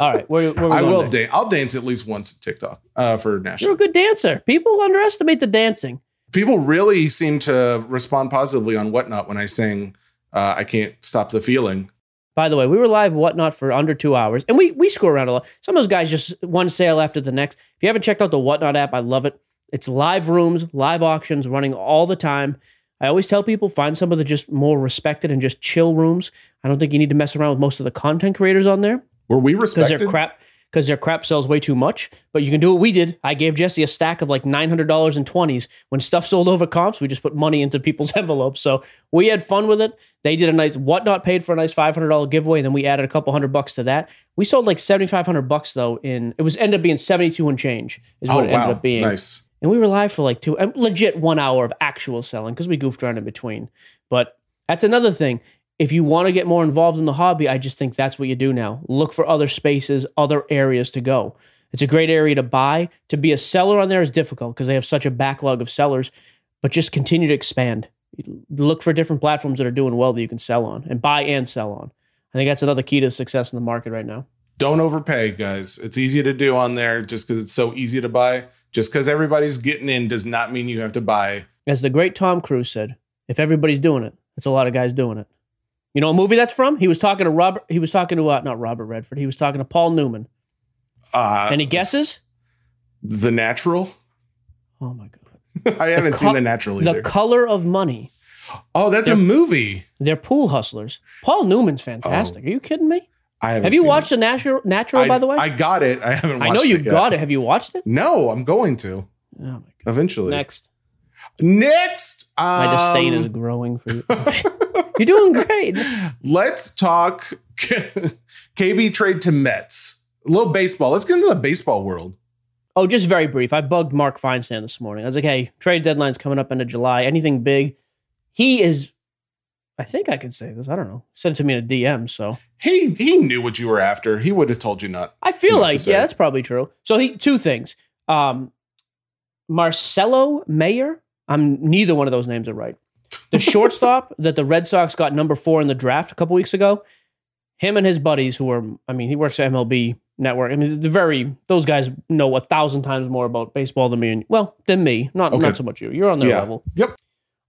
B: All right, where, where
C: I will. dance. I'll dance at least once at TikTok uh, for national.
B: You're a good dancer. People underestimate the dancing.
C: People really seem to respond positively on whatnot when I sing. Uh, I can't stop the feeling.
B: By the way, we were live whatnot for under two hours, and we we screw around a lot. Some of those guys just one sale after the next. If you haven't checked out the whatnot app, I love it. It's live rooms, live auctions running all the time. I always tell people find some of the just more respected and just chill rooms. I don't think you need to mess around with most of the content creators on there
C: Were we respected?
B: because their crap because their crap sells way too much. But you can do what we did. I gave Jesse a stack of like nine hundred dollars in twenties. When stuff sold over comps, we just put money into people's envelopes. So we had fun with it. They did a nice whatnot paid for a nice five hundred dollar giveaway, and then we added a couple hundred bucks to that. We sold like seventy five hundred bucks though. In it was ended up being seventy two and change is
C: oh
B: what it
C: wow,
B: ended up being.
C: nice.
B: And we were live for like two, uh, legit one hour of actual selling because we goofed around in between. But that's another thing. If you want to get more involved in the hobby, I just think that's what you do now. Look for other spaces, other areas to go. It's a great area to buy. To be a seller on there is difficult because they have such a backlog of sellers, but just continue to expand. Look for different platforms that are doing well that you can sell on and buy and sell on. I think that's another key to success in the market right now.
C: Don't overpay, guys. It's easy to do on there just because it's so easy to buy. Just because everybody's getting in does not mean you have to buy.
B: As the great Tom Cruise said, if everybody's doing it, it's a lot of guys doing it. You know a movie that's from? He was talking to Robert. He was talking to uh, not Robert Redford. He was talking to Paul Newman.
C: Uh,
B: Any guesses?
C: The Natural.
B: Oh my god!
C: I haven't
B: co-
C: seen The Natural either.
B: The Color of Money.
C: oh, that's a
B: they're-
C: movie.
B: They're pool hustlers. Paul Newman's fantastic. Are you kidding me?
C: I.
B: Have you watched
C: it.
B: The Natural? Natural,
C: I,
B: by the way,
C: I got it. I haven't. Watched
B: it. I
C: know you
B: got it. Have you watched it?
C: No, I'm going to
B: Oh my god!
C: eventually.
B: Next,
C: Next,
B: my disdain
C: um,
B: is growing for you. You're doing great.
C: Let's talk KB trade to Mets. A little baseball. Let's get into the baseball world.
B: Oh, just very brief. I bugged Mark Feinsand this morning. I was like, hey, trade deadline's coming up into July. Anything big? He is, I think I can say this. I don't know. Sent it to me in a DM. So
C: He he knew what you were after. He would have told you not.
B: I feel
C: Not
B: like, yeah, that's probably true. So he, two things. Um, Marcelo Mayer. I'm neither one of those names are right. The shortstop that the Red Sox got number four in the draft a couple weeks ago. Him and his buddies, who are, I mean, he works at MLB Network. I mean, the very those guys know a thousand times more about baseball than me. And, well, than me. Not
C: Okay.
B: not so much you. You're on their
C: Yeah.
B: level.
C: Yep.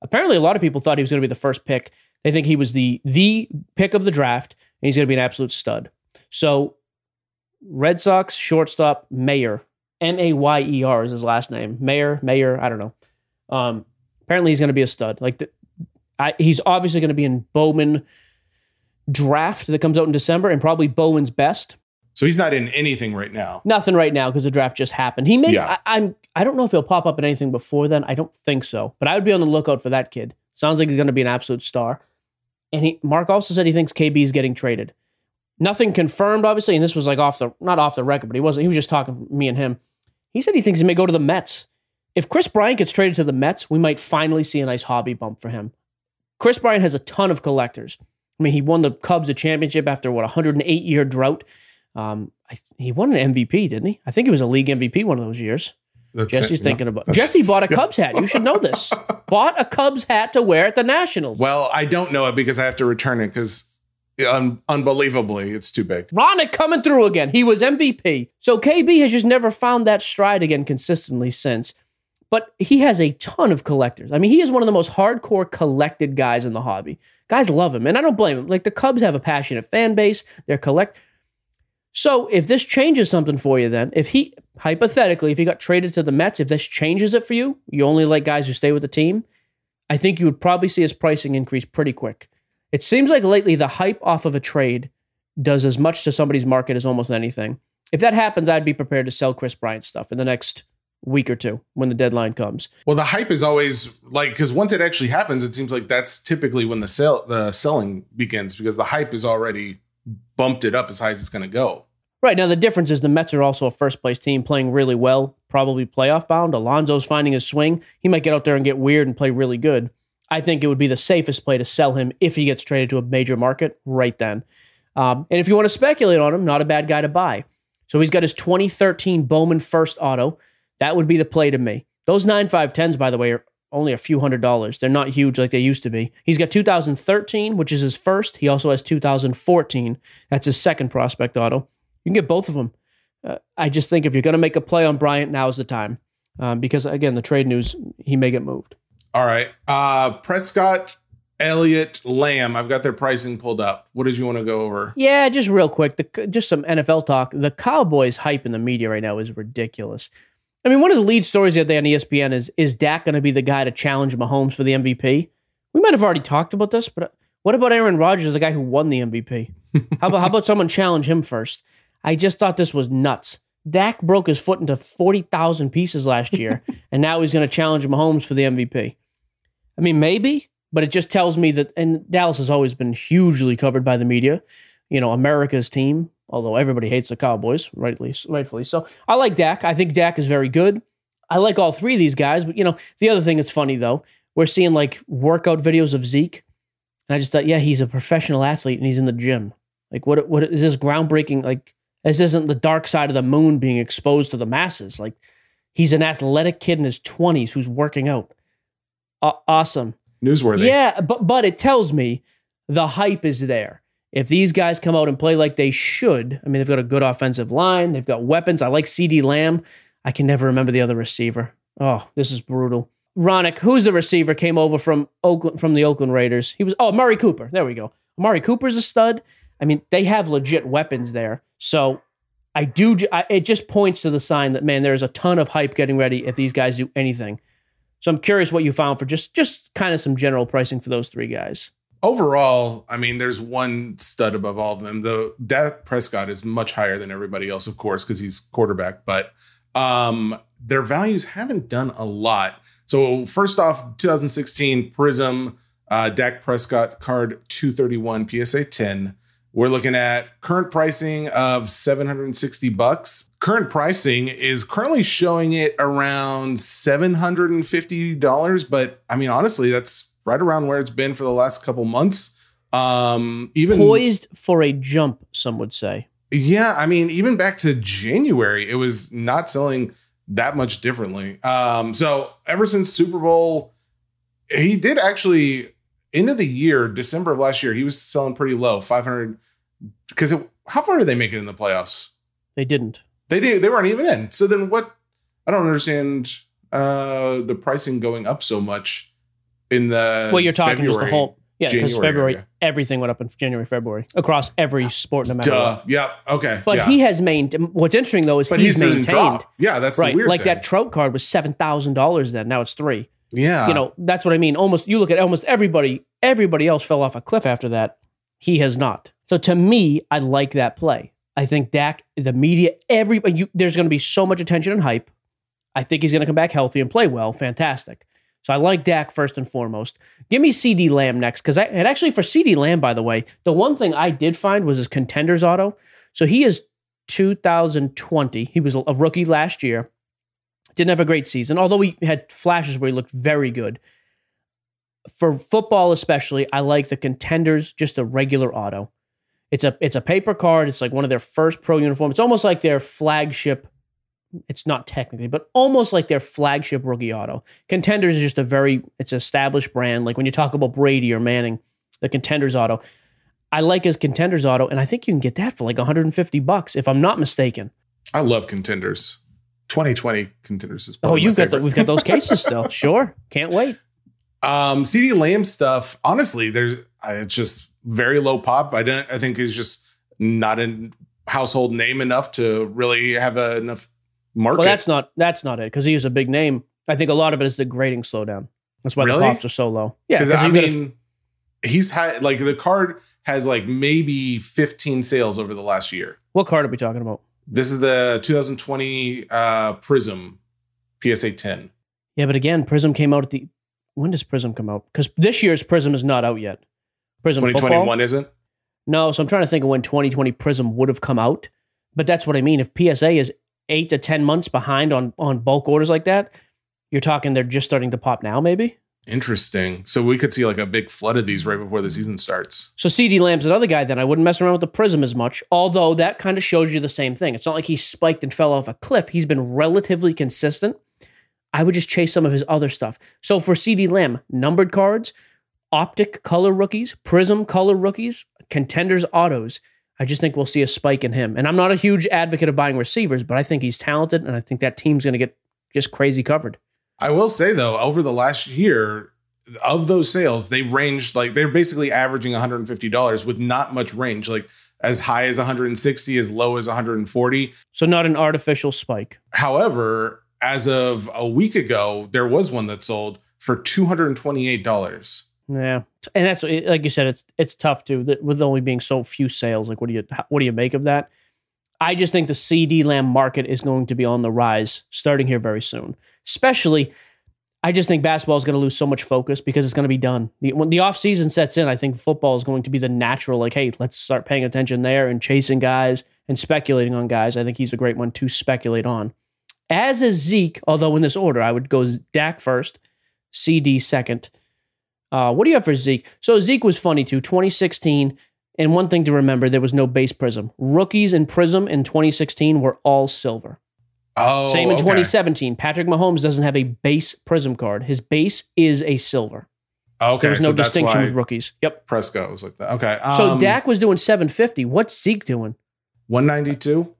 B: Apparently, a lot of people thought he was going to be the first pick. They think he was the the pick of the draft, and he's going to be an absolute stud. So, Red Sox shortstop Mayer, M A Y E R is his last name. Mayer, Mayer, I don't know. Um, apparently, he's going to be a stud. Like, the, I, he's obviously going to be in Bowman draft that comes out in December, and probably Bowman's best.
C: So he's not in anything right now.
B: Nothing right now because the draft just happened. He may.
C: Yeah.
B: I, I'm. I don't know if he'll pop up in anything before then. I don't think so. But I would be on the lookout for that kid. Sounds like he's going to be an absolute star. And he, Mark also said he thinks KB is getting traded. Nothing confirmed, obviously. And this was like off the not off the record, but he wasn't. He was just talking me and him. He said he thinks he may go to the Mets. If Kris Bryant gets traded to the Mets, we might finally see a nice hobby bump for him. Kris Bryant has a ton of collectors. I mean, he won the Cubs a championship after what 108 year drought. Um, I, he won an MVP, didn't he? I think he was a league MVP one of those years.
C: That's
B: Jesse's
C: it,
B: thinking about. Jesse bought a
C: yeah.
B: Cubs hat. You should know this. bought a Cubs hat to wear at the Nationals.
C: Well, I don't know it because I have to return it because un- unbelievably it's too big.
B: Ronak coming through again. He was MVP. So KB has just never found that stride again consistently since. But he has a ton of collectors. I mean, he is one of the most hardcore collected guys in the hobby. Guys love him, and I don't blame him. Like the Cubs have a passionate fan base. They're collect. So if this changes something for you, then if he hypothetically, if he got traded to the Mets, if this changes it for you, you only like guys who stay with the team. I think you would probably see his pricing increase pretty quick. It seems like lately the hype off of a trade does as much to somebody's market as almost anything. If that happens, I'd be prepared to sell Kris Bryant stuff in the next week or two when the deadline comes.
C: Well, the hype is always like because once it actually happens, it seems like that's typically when the sell the selling begins because the hype is already bumped it up as high as it's going to go.
B: Right now, the difference is the Mets are also a first place team playing really well, probably playoff bound. Alonso's finding his swing. He might get out there and get weird and play really good. I think it would be the safest play to sell him if he gets traded to a major market right then. Um, and if you want to speculate on him, not a bad guy to buy. So he's got his 2013 Bowman first auto. That would be the play to me. Those 9510s, by the way, are only a few hundred dollars. They're not huge like they used to be. He's got 2013, which is his first. He also has 2014. That's his second prospect auto. You can get both of them. Uh, I just think if you're going to make a play on Bryant, now is the time. Um, because again, the trade news, he may get moved.
C: All right. Uh Prescott, Elliott, Lamb. I've got their pricing pulled up. What did you want to go over?
B: Yeah, just real quick, the, just some NFL talk. The Cowboys hype in the media right now is ridiculous. I mean, one of the lead stories the other day on ESPN is is Dak going to be the guy to challenge Mahomes for the MVP? We might have already talked about this, but uh, what about Aaron Rodgers, the guy who won the MVP? how about how about someone challenge him first? I just thought this was nuts. Dak broke his foot into forty thousand pieces last year, and now he's going to challenge Mahomes for the MVP. I mean, maybe, but it just tells me that. And Dallas has always been hugely covered by the media. You know, America's team, although everybody hates the Cowboys, rightly, rightfully so. I like Dak. I think Dak is very good. I like all three of these guys. But you know, the other thing that's funny though, we're seeing like workout videos of Zeke, and I just thought, yeah, he's a professional athlete and he's in the gym. Like, what? What is this groundbreaking? Like, this isn't the dark side of the moon being exposed to the masses. Like, he's an athletic kid in his twenties who's working out. Aw- awesome.
C: Newsworthy.
B: Yeah, but but it tells me the hype is there. If these guys come out and play like they should, I mean, they've got a good offensive line, they've got weapons. I like CeeDee Lamb. I can never remember the other receiver. Oh, this is brutal. Ronak, who's the receiver, came over from Oakland from the Oakland Raiders. He was oh Amari Cooper. There we go. Amari Cooper's a stud. I mean, they have legit weapons there. So I do. I, it just points to the sign that man, there's a ton of hype getting ready if these guys do anything. So I'm curious what you found for just just kind of some general pricing for those three guys.
C: Overall, I mean, there's one stud above all of them. The Dak Prescott is much higher than everybody else, of course, because he's quarterback. But um, their values haven't done a lot. So first off, 2016 Prizm uh, Dak Prescott card 231 PSA 10. We're looking at current pricing of 760 bucks. Current pricing is currently showing it around $750, but I mean honestly, that's right around where it's been for the last couple months. Um even
B: Poised for a jump, some would say.
C: yeah, I mean, even back to January, it was not selling that much differently. Um, so ever since Super Bowl, he did actually end of the year, December of last year, he was selling pretty low, 500. Because how far did they make it in the playoffs?
B: They didn't.
C: They did. They weren't even in. So then what? I don't understand uh, the pricing going up so much in the.
B: well, you're talking just the whole. Yeah, because February,
C: area.
B: everything went up in January, February across every sport, no matter
C: Duh.
B: what.
C: Yep. Okay.
B: But
C: yeah.
B: he has maintained. What's interesting though is
C: but
B: he's
C: he's
B: maintained.
C: Yeah, that's
B: Right,
C: weird
B: like
C: thing.
B: that Trout card was seven thousand dollars then. Now it's three.
C: Yeah.
B: you know that's what i mean almost you look at almost everybody everybody else fell off a cliff after that he has not so to me i like that play i think Dak, the media everybody you, there's going to be so much attention and hype i think he's going to come back healthy and play well fantastic so i like Dak first and foremost give me CeeDee Lamb next because i and actually for CeeDee Lamb by the way the one thing i did find was his contenders auto so he is 2020 he was a rookie last year didn't have a great season, although he had flashes where he looked very good. For football, especially, I like the contenders, just the regular auto. It's a it's a paper card. It's like one of their first pro uniforms. It's almost like their flagship. It's not technically, but almost like their flagship rookie auto. Contenders is just a very it's an established brand. Like when you talk about Brady or Manning, the contenders auto. I like his contenders auto, and I think you can get that for like 150 bucks, if I'm not mistaken.
C: I love contenders. 2020 contenders is
B: Oh, you've got the, we've got those cases still. Sure, can't wait.
C: Um, CeeDee Lamb stuff. Honestly, there's it's just very low pop. I don't. I think it's just not a household name enough to really have a, enough market.
B: Well, that's not that's not it because he was a big name. I think a lot of it is the grading slowdown. That's why
C: Really?
B: the pops are so low. Yeah,
C: because
B: 'cause
C: I mean, he's had like the card has like maybe 15 sales over the last year.
B: what card are we talking about?
C: This is the 2020 uh, Prizm PSA 10.
B: Yeah, but again, Prizm came out at the. When does Prizm come out? Because this year's Prizm is not out yet. Prizm
C: 2021
B: football?
C: isn't.
B: No, so I'm trying to think of when 2020 Prizm would have come out. But that's what I mean. If PSA is eight to ten months behind on on bulk orders like that, you're talking they're just starting to pop now, maybe.
C: Interesting. So we could see like a big flood of these right before the season starts.
B: So CeeDee Lamb's another guy. Then I wouldn't mess around with the Prizm as much. Although that kind of shows you the same thing. It's not like he spiked and fell off a cliff. He's been relatively consistent. I would just chase some of his other stuff. So for CeeDee Lamb, numbered cards, optic color rookies, Prizm color rookies, contenders autos. I just think we'll see a spike in him. And I'm not a huge advocate of buying receivers, but I think he's talented, and I think that team's going to get just crazy covered.
C: I will say though, over the last year, of those sales, they ranged like they're basically averaging $150 with not much range, like as high as 160, as low as 140.
B: So not an artificial spike.
C: However, as of a week ago, there was one that sold for $228.
B: Yeah, and that's like you said, it's it's tough too. With only being so few sales, like what do you what do you make of that? I just think the CeeDee Lamb market is going to be on the rise starting here very soon. Especially, I just think basketball is going to lose so much focus because it's going to be done. The, when the off season sets in, I think football is going to be the natural, like, hey, let's start paying attention there and chasing guys and speculating on guys. I think he's a great one to speculate on. As is Zeke, although in this order, I would go Dak first, CeeDee second. Uh, what do you have for Zeke? So Zeke was funny too. 2016, and one thing to remember, there was no base Prizm. Rookies in Prizm in 2016 were all silver.
C: Oh,
B: Same in
C: okay.
B: 2017. Patrick Mahomes doesn't have a base Prizm card. His base is a silver.
C: Okay,
B: There's no
C: so
B: distinction with rookies. Yep.
C: Prescott was like that. Okay,
B: So
C: um,
B: Dak was doing 750. What's Zeke doing?
C: 192.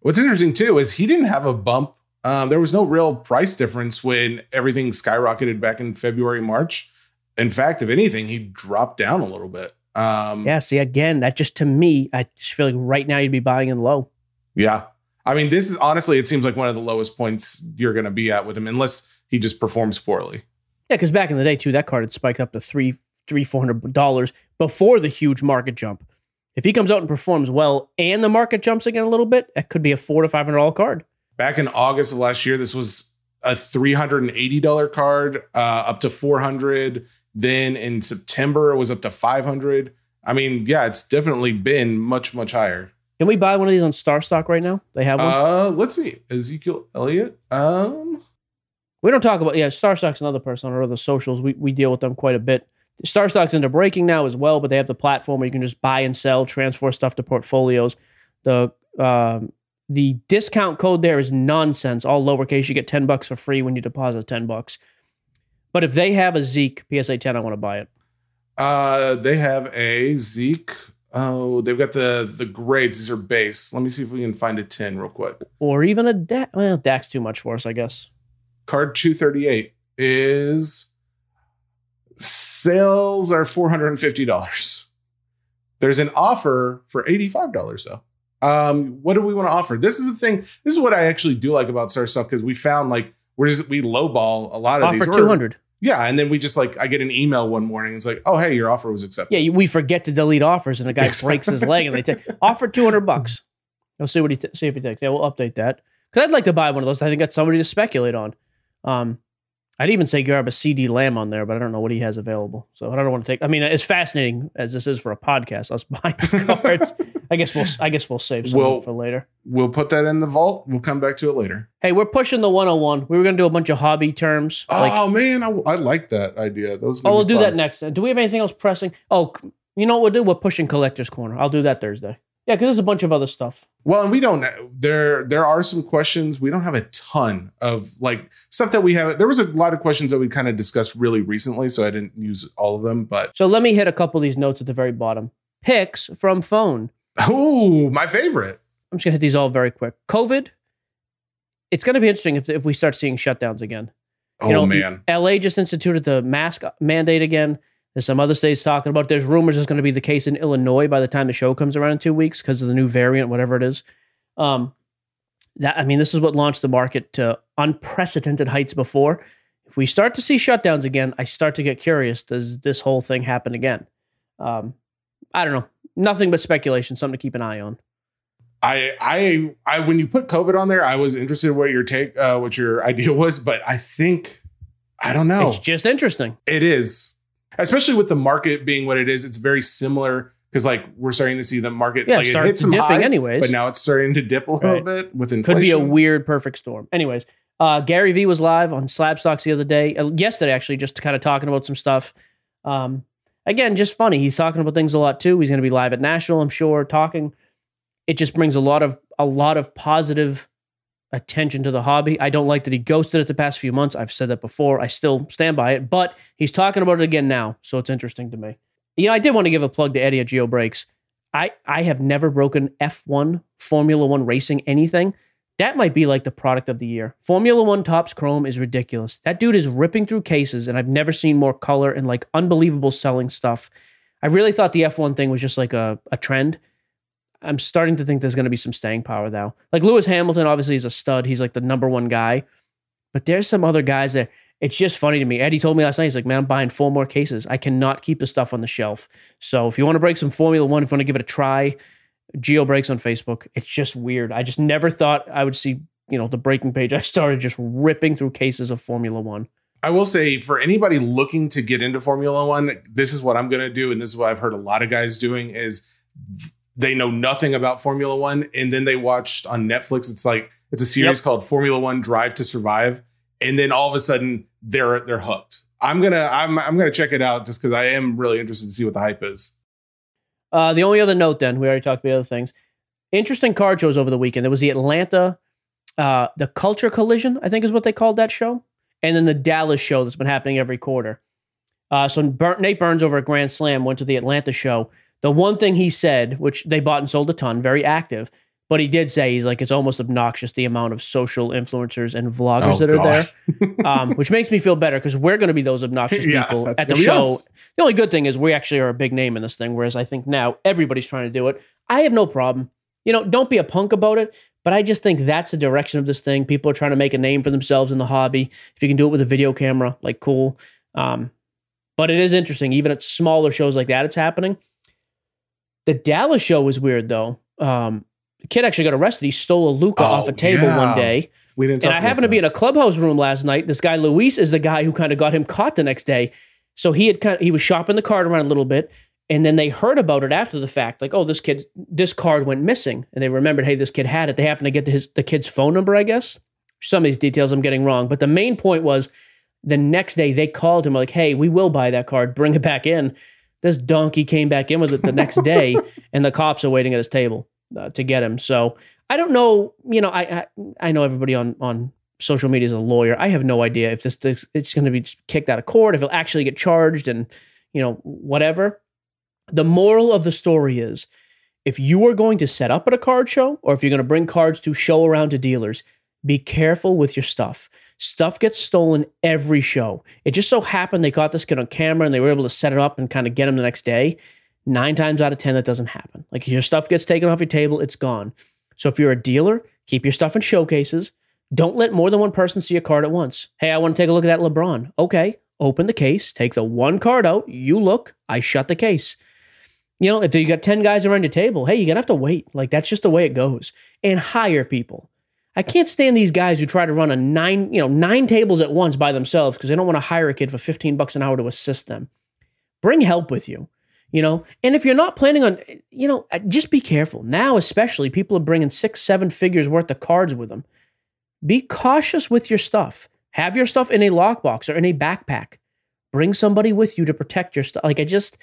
C: What's interesting too is he didn't have a bump. Um, there was no real price difference when everything skyrocketed back in February, March. In fact, if anything, he dropped down a little bit. Um,
B: Yeah, see, again, that just to me, I just feel like right now you'd be buying in low.
C: yeah. I mean, this is honestly, it seems like one of the lowest points you're going to be at with him, unless he just performs poorly.
B: Yeah, because back in the day, too, that card had spiked up to three, three, four hundred dollars before the huge market jump. If he comes out and performs well and the market jumps again a little bit, that could be a four to five hundred dollar card.
C: Back in August of last year, this was a $380 card, uh, up to 400. Then in September, it was up to 500. I mean, yeah, it's definitely been much, much higher.
B: Can we buy one of these on StarStock right now? They have one.
C: Uh, let's see. Ezekiel Elliott. Um,
B: we don't talk about yeah. StarStock's another person on our other socials. We we deal with them quite a bit. StarStock's into breaking now as well, but they have the platform where you can just buy and sell, transfer stuff to portfolios. The um, the discount code there is nonsense, all lowercase. You get ten bucks for free when you deposit ten bucks. But if they have a Zeke PSA ten, I want to buy it.
C: uh, they have a Zeke. Oh, they've got the the grades. These are base. Let me see if we can find a 10 real quick.
B: Or even a Dak. Well, Dak's too much for us, I guess.
C: Card 238 is sales are $450. There's an offer for $85 though. Um, what do we want to offer? This is the thing. This is what I actually do like about StarStock because we found like we're just we lowball a lot of
B: Offer
C: these.
B: Two hundred.
C: Yeah, and then we just like I get an email one morning. It's like, oh hey, your offer was accepted.
B: Yeah, we forget to delete offers, and a guy breaks his leg, and they take offer two hundred bucks. We'll see what he t- see if he takes. Yeah, we'll update that because I'd like to buy one of those. I think that's somebody to speculate on. Um, I'd even say grab a CeeDee Lamb on there, but I don't know what he has available, so I don't want to take. I mean, as fascinating as this is for a podcast, us buying the cards, I guess we'll I guess we'll save some
C: Well-
B: for later.
C: We'll put that in the vault. We'll come back to it later.
B: Hey, we're pushing the 101. We were going to do a bunch of hobby terms. Oh, like,
C: oh man, I, I like that idea. Those.
B: oh, we'll do that next. Do we have anything else pressing? Oh, you know what we'll do? We're pushing Collector's Corner. I'll do that Thursday. Yeah, because there's a bunch of other stuff.
C: Well, and we don't. There, there are some questions. We don't have a ton of like stuff that we have. There was a lot of questions that we kind of discussed really recently, so I didn't use all of them. But
B: So let me hit a couple of these notes at the very bottom. Picks from phone.
C: oh, my favorite.
B: I'm just gonna hit these all very quick. COVID. It's gonna be interesting if if we start seeing shutdowns again.
C: Oh
B: know,
C: man,
B: LA just instituted the mask mandate again. There's some other states talking about. There's rumors it's going to be the case in Illinois by the time the show comes around in two weeks because of the new variant, whatever it is. Um, that I mean, this is what launched the market to unprecedented heights before. If we start to see shutdowns again, I start to get curious. Does this whole thing happen again? Um, I don't know. Nothing but speculation. Something to keep an eye on.
C: I, I, I. When you put COVID on there, I was interested in what your take, uh, what your idea was, but I think I don't know.
B: It's just interesting.
C: It is, especially with the market being what it is. It's very similar because like we're starting to see the market
B: Yeah,
C: like it
B: start
C: hit some
B: dipping
C: highs,
B: anyways.
C: but now it's starting to dip a little
B: Right.
C: bit with inflation.
B: Could be a weird perfect storm. Anyways, Uh, Gary Vee was live on Slabstox the other day, uh, yesterday actually, just kind of talking about some stuff. Um, again, just funny. He's talking about things a lot too. He's going to be live at National, I'm sure, talking. It just brings a lot of a lot of positive attention to the hobby. I don't like that he ghosted it the past few months. I've said that before. I still stand by it, but he's talking about it again now, so it's interesting to me. You know, I did want to give a plug to Eddie at Geo Breaks. I I have never broken F1 Formula 1 racing anything. That might be like the product of the year. Formula 1 Topps Chrome is ridiculous. That dude is ripping through cases and I've never seen more color and like unbelievable selling stuff. I really thought the F1 thing was just like a, a trend. I'm starting to think there's going to be some staying power though. Like Lewis Hamilton obviously is a stud. He's like the number one guy. But there's some other guys that it's just funny to me. Eddie told me last night, he's like, man, I'm buying four more cases. I cannot keep the stuff on the shelf. So if you want to break some Formula One, if you want to give it a try, Geo Breaks on Facebook. It's just weird. I just never thought I would see, you know, the breaking page. I started just ripping through cases of Formula One.
C: I will say for anybody looking to get into Formula One, this is what I'm going to do, and this is what I've heard a lot of guys doing is they know nothing about Formula One, and then they watched on Netflix. It's like it's a series yep. called Formula One Drive to Survive, and then all of a sudden they're they're hooked. I'm gonna I'm I'm gonna check it out just because I am really interested to see what the hype is.
B: Uh, the only other note, then we already talked about other things. Interesting card shows over the weekend. There was the Atlanta, uh, the Culture Collision, I think is what they called that show, and then the Dallas show that's been happening every quarter. Uh, so Nate Burns over at Grand Slam went to the Atlanta show. The one thing he said, which they bought and sold a ton, very active, but he did say he's like it's almost obnoxious the amount of social influencers and vloggers oh, that are God. there, um, which makes me feel better because we're going to be those obnoxious yeah, people at the show. Us. The only good thing is we actually are a big name in this thing, whereas I think now everybody's trying to do it. I have no problem. You know, don't be a punk about it. But I just think that's the direction of this thing. People are trying to make a name for themselves in the hobby. If you can do it with a video camera, like cool. Um, but it is interesting, even at smaller shows like that, it's happening. The Dallas show was weird though. Um, the kid actually got arrested. He stole a Luka oh, off a table yeah. one day. We didn't. and I happened to be in a clubhouse room last night. This guy Luis is the guy who kind of got him caught the next day. So he had kind of he was shopping the card around a little bit, and then they heard about it after the fact. Like, oh, this kid, this card went missing, and they remembered, hey, this kid had it. They happened to get his the kid's phone number, I guess. Some of these details I'm getting wrong, but the main point was the next day they called him like, hey, we will buy that card, bring it back in. This donkey came back in with it the next day, and the cops are waiting at his table uh, to get him. So I don't know. You know, I, I, I know everybody on on social media is a lawyer. I have no idea if this, this it's going to be kicked out of court, if he'll actually get charged, and you know whatever. The moral of the story is, if you are going to set up at a card show, or if you're going to bring cards to show around to dealers, be careful with your stuff. Stuff gets stolen every show. It just so happened they caught this kid on camera and they were able to set it up and kind of get him the next day. Nine times out of 10, that doesn't happen. Like your stuff gets taken off your table, it's gone. So if you're a dealer, keep your stuff in showcases. Don't let more than one person see a card at once. Hey, I want to take a look at that LeBron. Okay, open the case, take the one card out, you look, I shut the case. You know, if you got 10 guys around your table, hey, you're going to have to wait. Like that's just the way it goes. And hire people. I can't stand these guys who try to run a nine, you know, nine tables at once by themselves because they don't want to hire a kid for 15 bucks an hour to assist them. Bring help with you you know? And if you're not planning on you know uh, just be careful. Now especially people are bringing six seven figures worth of cards with them. Be cautious with your stuff. Have your stuff in a lockbox or in a backpack. Bring somebody with you to protect your stuff like i just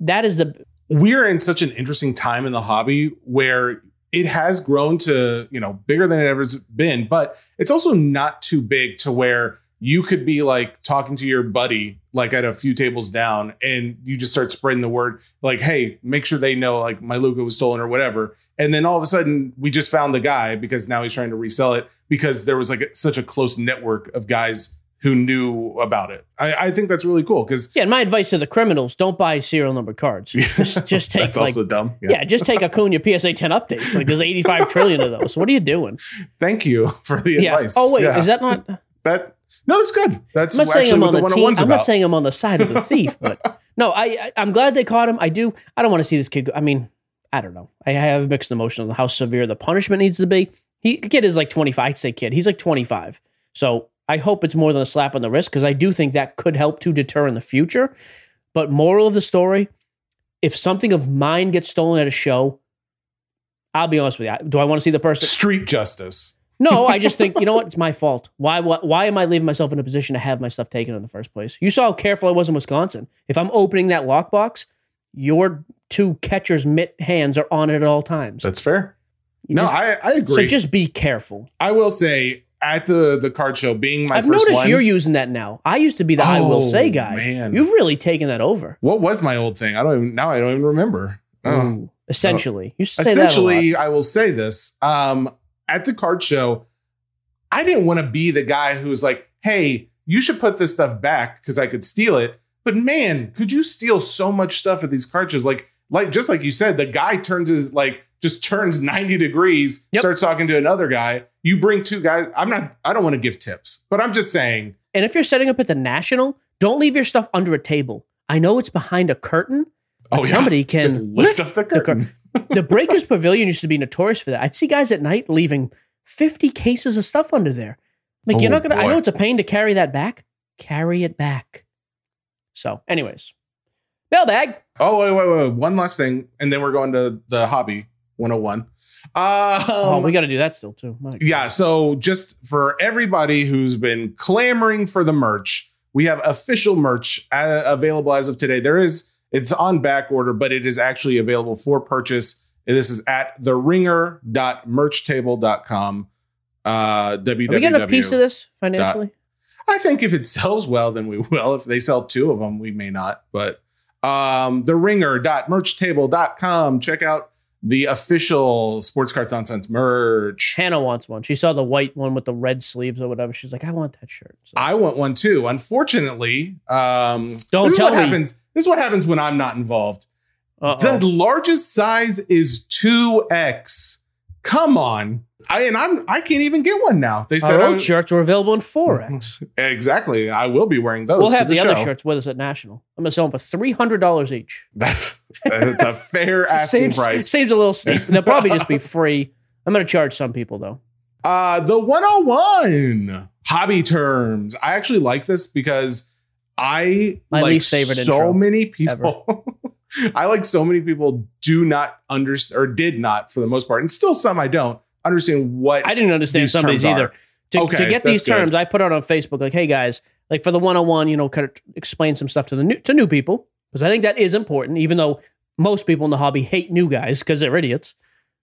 B: that is the
C: we're in such an interesting time in the hobby where it has grown to you know bigger than it ever's been but it's also not too big to where you could be like talking to your buddy like at a few tables down and you just start spreading the word like hey make sure they know like my Luka was stolen or whatever. And then all of a sudden we just found the guy because now he's trying to resell it because there was like such a close network of guys who knew about it. I, I think that's really cool because
B: yeah. My advice to the criminals: don't buy serial number cards. Just, just take.
C: that's
B: like,
C: also dumb.
B: Yeah. yeah, just take Acuna PSA 10 updates. Like there's 85 trillion of those. What are you doing?
C: Thank you for the yeah. advice.
B: Oh wait, is that not
C: that? No, that's good. That's
B: I'm not saying I'm on the, the oh team. I'm not saying I'm on the side of the thief, but no, I, I am glad they caught him. I do. I don't want to see this kid. Go, I mean, I don't know. I have mixed emotions on how severe the punishment needs to be. He kid is like 25. I'd say kid. He's like 25. So I hope it's more than a slap on the wrist because I do think that could help to deter in the future. But moral of the story: if something of mine gets stolen at a show, I'll be honest with you. Do I want to see the person
C: street justice?
B: No, I just think you know what? It's my fault. Why? Why, why am I leaving myself in a position to have my stuff taken in the first place? You saw how careful I was in Wisconsin. If I'm opening that lockbox, your two catcher's mitt hands are on it at all times.
C: That's fair.
B: You
C: no,
B: just-
C: I, I agree.
B: so just be careful.
C: I will say at the the card show being my
B: I've
C: first
B: noticed
C: one.
B: you're using that now. I used to be the I will
C: Oh,
B: say guy.
C: man.
B: You've really taken that over.
C: what was my old thing? I don't even now. I don't even remember. Oh.
B: Ooh, essentially, you say that a lot.
C: essentially i will say this um at the card show i didn't want to be the guy who's like hey you should put this stuff back because i could steal it but man could you steal so much stuff at these card shows like like just like you said the guy turns his like just turns 90 degrees
B: Yep.
C: starts talking to another guy you bring two guys i'm not i don't want to give tips but i'm just saying
B: And if you're setting up at the National, don't leave your stuff under a table. I know it's behind a curtain.
C: oh yeah
B: somebody can
C: just lift up the curtain
B: the Breakers Pavilion used to be notorious for that. I'd see guys at night leaving 50 cases of stuff under there. Like, you're
C: Oh,
B: not going to, I know it's a pain to carry that back. Carry it back. So, anyways, mailbag.
C: Oh, wait, wait, wait. One last thing. And then we're going to the hobby 101. Um,
B: oh, we got to do that still, too.
C: Yeah. So, just for everybody who's been clamoring for the merch, we have official merch uh, available as of today. There is, it's on back order, but it is actually available for purchase. And this is at theringer.merchtable.com. Uh,
B: Are we getting a piece of this financially?
C: I think if it sells well, then we will. If they sell two of them, we may not. But um, theringer.merchtable.com. Check out the official Sports Cards Nonsense merch.
B: Hannah wants one. She saw the white one with the red sleeves or whatever. She's like, I want that shirt. So-
C: I want one too. Unfortunately, um,
B: Don't
C: this is
B: tell
C: what
B: me.
C: happens. This is what happens when I'm not involved.
B: Uh-oh.
C: The largest size is two X. Come on, I and I'm I can't even get one now. They said
B: Our old shirts were available in 4X.
C: exactly. I will be wearing those.
B: We'll have the, other
C: show.
B: shirts with us at National. I'm going to sell them for $300 each.
C: That's that's a fair asking
B: Saves,
C: price.
B: saves a little steep. They'll probably just be free. I'm going to charge some people, though.
C: Uh, the 101 hobby terms. I actually like this because I
B: My
C: like
B: least favorite
C: so many people. I like so many people do not understand or did not for the most part, and still some I don't understand what
B: I didn't understand some of these either.
C: are.
B: To,
C: Okay,
B: to get these
C: good.
B: terms, I put out on Facebook, like, hey guys, like for the 101, you know, kind of explain some stuff to the new to new people. Because I think that is important, even though most people in the hobby hate new guys because they're idiots.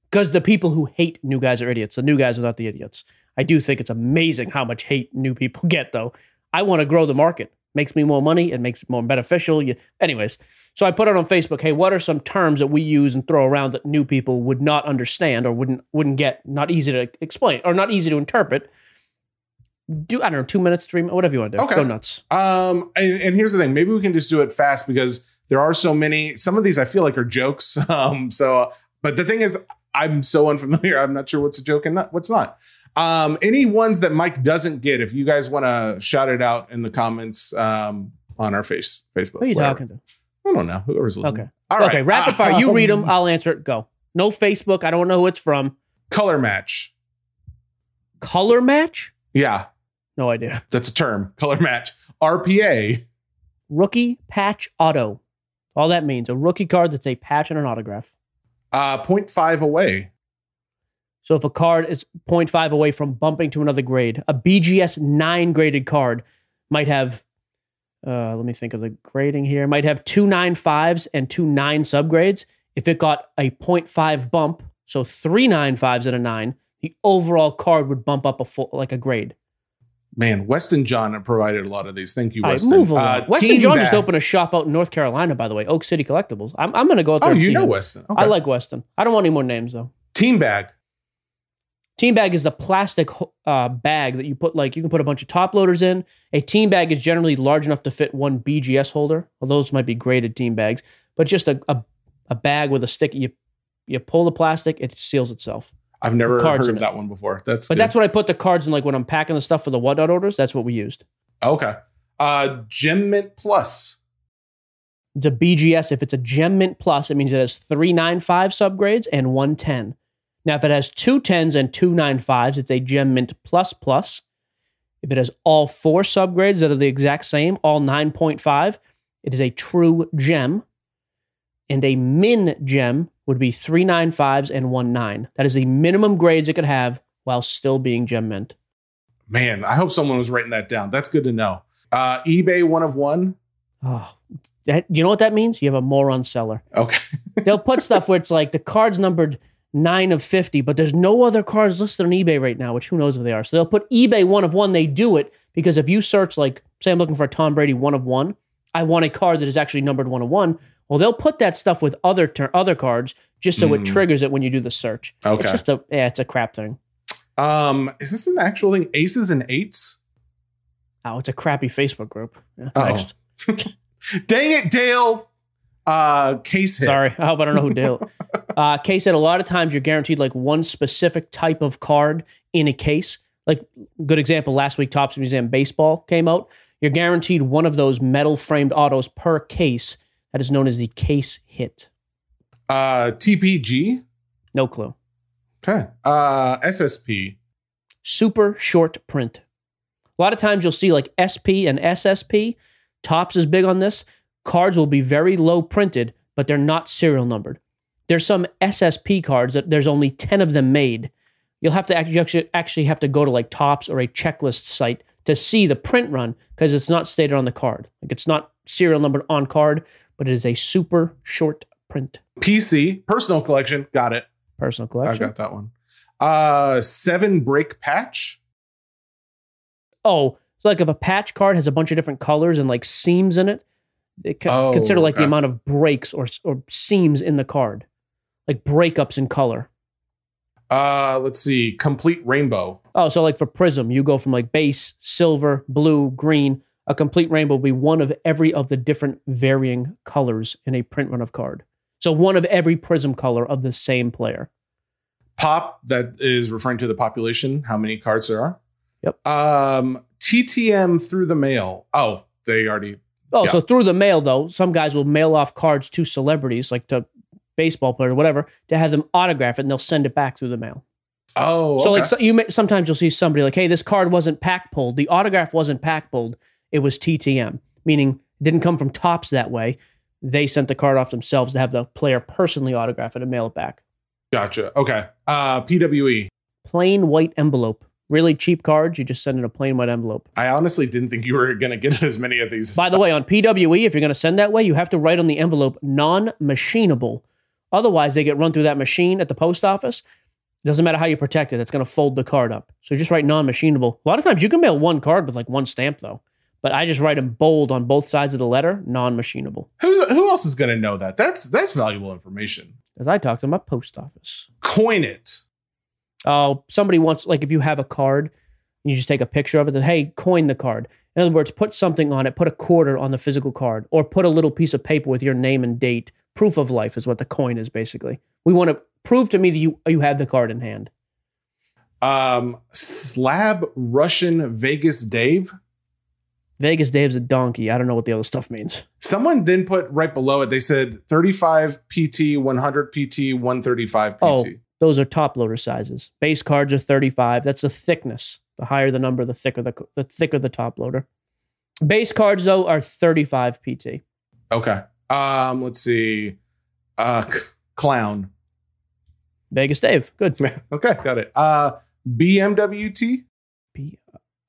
B: Because the people who hate new guys are idiots. The new guys are not the idiots. I do think it's amazing how much hate new people get, though. I want to grow the market. Makes me more money. It makes it more beneficial. You, anyways, so I put it on Facebook. Hey, what are some terms that we use and throw around that new people would not understand or wouldn't wouldn't get? Not easy to explain or not easy to interpret. Do I don't know, two minutes, three minutes, whatever you want to do.
C: Okay.
B: Go nuts.
C: Um, and, and here's the thing: maybe we can just do it fast because there are so many. Some of these I feel like are jokes. Um, so, but the thing is, I'm so unfamiliar. I'm not sure what's a joke and not, what's not. Um, any ones that Mike doesn't get, if you guys want to shout it out in the comments um, on our face Facebook.
B: Who are you
C: whatever.
B: talking to?
C: I don't know. Whoever's listening.
B: Okay.
C: All right.
B: Okay, rapid fire. You read them. I'll answer it. Go. No Facebook. I don't know who it's from.
C: color match.
B: Color match?
C: Yeah,
B: No idea.
C: that's a term. Color match. RPA.
B: Rookie patch auto. All that means a rookie card that's a patch and an autograph.
C: Uh, 0.5 away.
B: So if a card is 0.5 away from bumping to another grade, a BGS 9 graded card might have, uh, let me think of the grading here, might have two 9.5s and two 9 subgrades. If it got a 0.5 bump, so three 9.5s and a 9, the overall card would bump up a full, like a grade.
C: Man, Weston John provided a lot of these. Thank you,
B: All right,
C: Weston.
B: move along.
C: Uh,
B: Weston John just opened a shop out in North Carolina, by the way, Oak City Collectibles. I'm, I'm going to go out there
C: Oh, you know
B: him.
C: Weston.
B: I like Weston. I don't want any more names, though.
C: Team Bag.
B: Team bag is the plastic uh, bag that you put like you can put a bunch of top loaders in. A team bag is generally large enough to fit one BGS holder. Well, those might be graded team bags, but just a, a, a bag with a stick. You you pull the plastic, it seals itself.
C: I've never heard of
B: it.
C: that one before. That's
B: But
C: good.
B: that's what I put the cards in. Like when I'm packing the stuff for the whatnot orders, that's what we used.
C: okay. Uh, Gem Mint Plus.
B: It's a BGS. If it's a Gem Mint Plus, it means it has three nine five subgrades and one ten. Now, if it has two tens and two nine fives, it's a Gem Mint Plus Plus. If it has all four subgrades that are the exact same, all 9.5, it is a true gem. And a min gem would be three nine fives and one nine. That is the minimum grades it could have while still being gem mint.
C: Man, I hope someone was writing that down. That's good to know. Uh, eBay one of one.
B: Oh, that, you know what that means? You have a moron seller.
C: Okay.
B: They'll put stuff where it's like the card's numbered nine of 50, but there's no other cards listed on eBay right now, which who knows if they are. So they'll put eBay one of one. They do it because if you search, like, say, I'm looking for a Tom Brady one of one, I want a card that is actually numbered one of one. Well, they'll put that stuff with other ter- other cards just so it
C: Mm.
B: triggers it when you do the search.
C: Okay.
B: It's just a yeah, it's a crap thing.
C: Um, is this an actual thing? Aces and eights?
B: Oh, it's a crappy Facebook group. Yeah, next.
C: Dang it, Dale. Uh, case hit.
B: Sorry, I hope I don't know who Dale. uh, case said a lot of times you're guaranteed like one specific type of card in a case. Like good example, last week Topps Museum Baseball came out. You're guaranteed one of those metal framed autos per case. That is known as the case hit.
C: Uh, TPG.
B: No clue.
C: Okay. Uh, SSP.
B: Super short print. A lot of times you'll see like SP and SSP. Topps is big on this. Cards will be very low printed, but they're not serial numbered. There's some SSP cards that there's only 10 of them made. You'll have to actually actually have to go to like Topps or a checklist site to see the print run because it's not stated on the card. Like it's not serial numbered on card, but it is a super short print.
C: PC. Personal collection. Got it.
B: Personal collection.
C: I got that one. Uh, seven break patch.
B: Oh, so like if a patch card has a bunch of different colors and like seams in it, it co-
C: Oh,
B: consider like the amount of breaks or or seams in the card, like breakups in color.
C: Uh, let's see. Complete rainbow.
B: Oh, so like for Prizm, you go from like base, silver, blue, green. A complete rainbow will be one of every of the different varying colors in a print run of card. So one of every Prizm color of the same player.
C: Pop. That is referring to the population. How many cards there are.
B: Yep.
C: Um, TTM through the mail. Oh, they already.
B: Oh,
C: Yeah.
B: so through the mail though, some guys will mail off cards to celebrities, like to baseball player, or whatever, to have them autograph it, and they'll send it back through the mail.
C: Oh,
B: So like so you may, sometimes you'll see somebody like, hey, this card wasn't pack pulled. The autograph wasn't pack pulled. It was TTM, meaning it didn't come from Topps that way. They sent the card off themselves to have the player personally autograph it and mail it back.
C: gotcha. Okay. Uh, PWE.
B: Plain white envelope. Really cheap cards. You just send in a plain white envelope.
C: I honestly didn't think you were going to get as many of these.
B: By the way, on PWE, if you're going to send that way, you have to write on the envelope non-machinable. Otherwise, they get run through that machine at the post office. It doesn't matter how you protect it; it's going to fold the card up. So just write non-machinable. A lot of times, you can mail one card with like one stamp, though. But I just write them bold on both sides of the letter, non-machinable.
C: Who's who else is going to know that? That's that's valuable information.
B: As I talk to my post office.
C: Coin it.
B: Oh, somebody wants like if you have a card, you just take a picture of it. Hey, coin the card. In other words, put something on it. Put a quarter on the physical card, or put a little piece of paper with your name and date. Proof of life is what the coin is basically. We want to prove to me that you you have the card in hand.
C: Um, slab Russian Vegas Dave.
B: Vegas Dave's a donkey. I don't know what the other stuff means.
C: Someone then put right below it. They said 35 PT, 100 PT, 135 PT.
B: Oh. Those are top loader sizes. Base cards are 35. That's the thickness. The higher the number, the thicker the the thicker the top loader. Base cards though are 35 PT.
C: Okay. Um, let's see. Uh, c- clown.
B: Vegas Dave, good.
C: Okay, got it. Uh, BMWT.
B: B-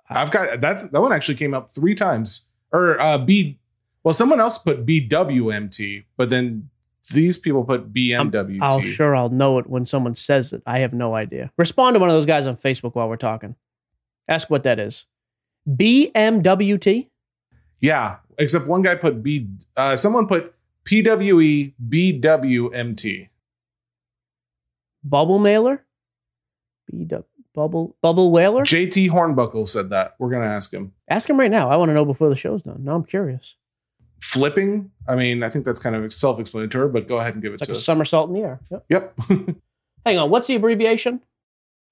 C: I've got that. That one actually came up three times. Or uh, B. Well, someone else put BWMT, but then these people put BMW.
B: I'll sure I'll know it when someone says it. I have no idea. Respond to one of those guys on Facebook while we're talking. Ask what that is. BMWT.
C: Yeah, except one guy put B. Uh, someone put E PWE BWMT.
B: Bubble mailer. BW bubble bubble whaler.
C: JT Hornbuckle said that. We're gonna ask him.
B: Ask him right now. I want to know before the show's done. Now I'm curious.
C: Flipping. I mean, I think that's kind of self-explanatory, but go ahead and give it
B: It's like
C: to
B: a
C: us.
B: somersault in the air. Yep.
C: Yep.
B: Hang on. What's the abbreviation?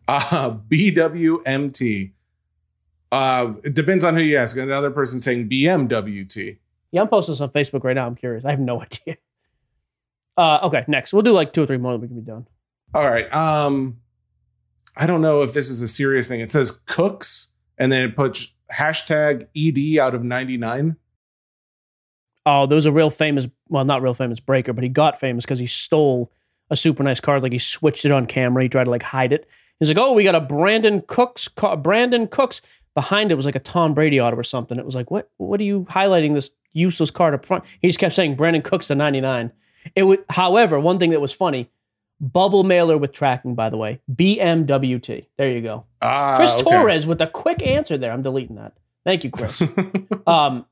C: uh, BWMT. Uh, it depends on who you ask. Another person saying BMWT.
B: Yeah, I'm posting this on Facebook right now. I'm curious. I have no idea. Uh, okay, next. We'll do like two or three more and we can be done.
C: All right. Um, I don't know if this is a serious thing. It says cooks, and then it puts hashtag ED out of 99.
B: Oh, there was a real famous, well, not real famous breaker, but he got famous because he stole a super nice card. Like he switched it on camera. He tried to like hide it. He's like, oh, we got a Brandin Cooks, Brandin Cooks. Behind it was like a Tom Brady auto or something. It was like, what? What are you highlighting this useless card up front? He just kept saying Brandin Cooks to 99. It would, however, one thing that was funny, bubble mailer with tracking, by the way, BMWT. There you go.
C: Ah,
B: Chris
C: okay.
B: Torres with a quick answer there. I'm deleting that. Thank you, Chris. um,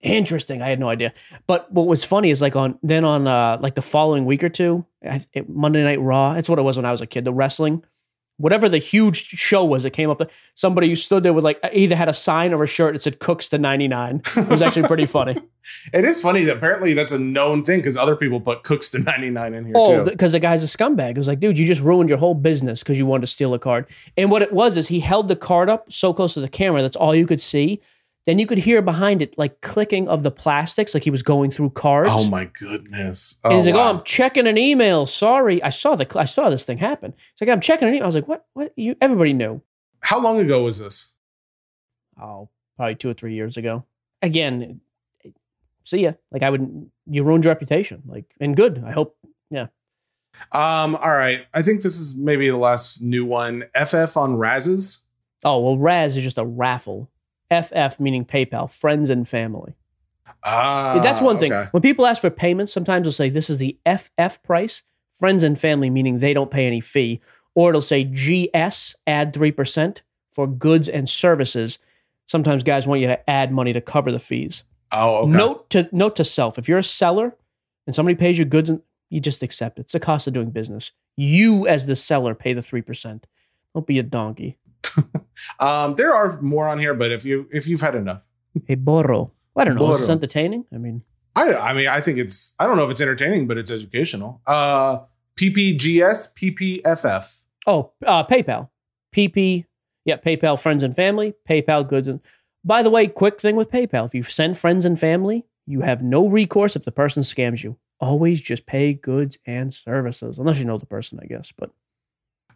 B: interesting. I had no idea. But what was funny is like on then on uh like the following week or two, it, Monday Night Raw. It's what it was when I was a kid. The wrestling, whatever the huge show was, that came up. Somebody who stood there with like either had a sign or a shirt that said "Cooks to 99." It was actually pretty funny.
C: It is funny that apparently that's a known thing because other people put Cooks to 99 in here
B: Oh,
C: too.
B: because the guy's a scumbag. It was like, dude, you just ruined your whole business because you wanted to steal a card. And what it was is he held the card up so close to the camera that's all you could see. Then you could hear behind it like clicking of the plastics, like he was going through cards.
C: oh my goodness.
B: and he's
C: Oh,
B: like,
C: wow.
B: "Oh, I'm checking an email. Sorry, I saw the I saw this thing happen." He's like, "I'm checking an email." I was like, "What? What? You? Everybody knew."
C: How long ago was this?
B: Oh, probably two or three years ago. Again, see ya. Like I would, you ruined your reputation. Like, and good. I hope. Yeah.
C: Um, all right. I think this is maybe the last new one. FF on Razzes.
B: Oh well, Razz is just a raffle. FF meaning PayPal, friends and family.
C: Ah,
B: That's one thing.
C: okay.
B: When people ask for payments, sometimes they'll say this is the FF price, friends and family, meaning they don't pay any fee, or it'll say GS, add 3% for goods and services. Sometimes guys want you to add money to cover the fees.
C: Oh, okay.
B: Note to note to self, if you're a seller and somebody pays you goods and you just accept it. It's the cost of doing business. You as the seller pay the 3%. Don't be a donkey.
C: Um, there are more on here, but if you if you've had enough,
B: Hey burro. I don't know. Is this entertaining? I mean,
C: I I mean I think it's I don't know if it's entertaining, but it's educational. Uh, PPGS PPFF.
B: Oh, uh, PayPal. PP. Yeah, PayPal friends and family, PayPal goods and by the way, quick thing with PayPal. If you send friends and family, you have no recourse if the person scams you. Always just pay goods and services. Unless you know the person, I guess. But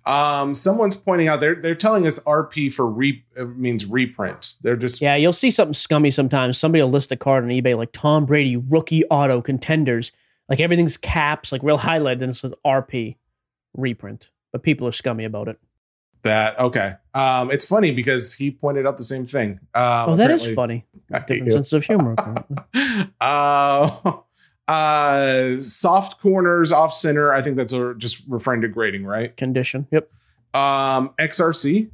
C: Um, someone's pointing out they're they're telling us RP for re uh, means reprint. They're just
B: yeah, you'll see something scummy sometimes. Somebody will list a card on eBay like Tom Brady rookie auto contenders. Like everything's caps, like real highlighted, and it says RP reprint. But people are scummy about it.
C: that okay. Um, it's funny because he pointed out the same thing. Um,
B: oh, that is funny. Different sense of humor.
C: uh, uh, soft corners off center. I think that's a, just referring to grading, right?
B: Condition. Yep.
C: Um, XRC.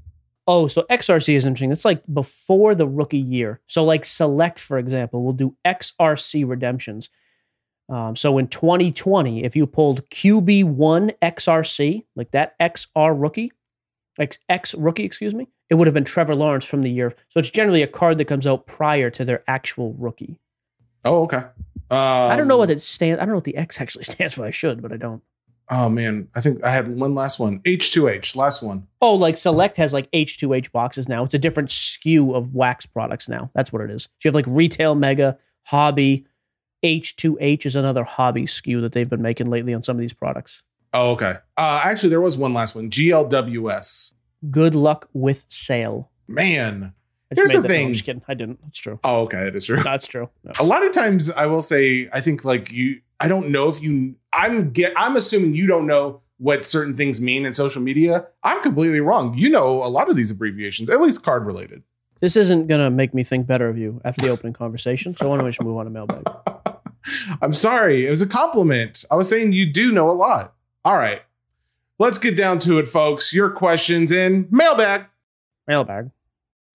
B: Oh, so XRC is interesting. It's like before the rookie year. So, like Select, for example, will do XRC redemptions. Um, so in 2020, if you pulled QB1 XRC, like that XR rookie, X, X rookie, excuse me, it would have been Trevor Lawrence from the year. So it's generally a card that comes out prior to their actual rookie.
C: Oh, okay. Um,
B: I don't know what it stands. I don't know what the X actually stands for. I should, but I don't.
C: Oh man, I think I had one last one. H2H, last one.
B: Oh, like Select has like H2H boxes now. It's a different SKU of wax products now. That's what it is. So you have like retail mega, hobby, H2H is another hobby SKU that they've been making lately on some of these products.
C: Oh, okay. Uh, actually, there was one last one. GLWS.
B: Good luck with sale.
C: Man.
B: I
C: Here's the
B: that- no,
C: thing.
B: I'm just kidding. I didn't. That's true.
C: Oh, okay. It is true.
B: That's true. No.
C: A lot of times, I will say, I think like you. I don't know if you. I'm get. I'm assuming you don't know what certain things mean in social media. I'm completely wrong. You know a lot of these abbreviations, at least card related.
B: This isn't going to make me think better of you after the opening conversation. So why don't we just move on to mailbag?
C: I'm sorry. It was a compliment. I was saying you do know a lot. All right. Let's get down to it, folks. Your questions in mailbag.
B: Mailbag.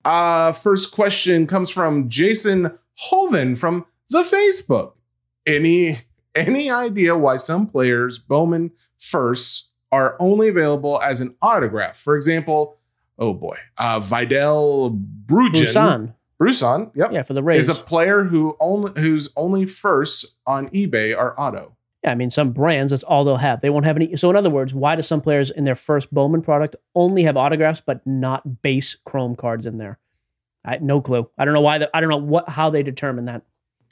C: Uh, first question comes from Jason Hoven from the Facebook. Any any idea why some players Bowman firsts are only available as an autograph? For example, oh boy, uh, Vidal Brujan. Bruson, yep,
B: Yeah, for the Rays.
C: is a player who only whose only firsts on eBay are auto.
B: Yeah, I mean, some brands, that's all they'll have. They won't have any. So, in other words, why do some players in their first Bowman product only have autographs but not base Chrome cards in there? I no clue. I don't know why. The, I don't know what how they determine that.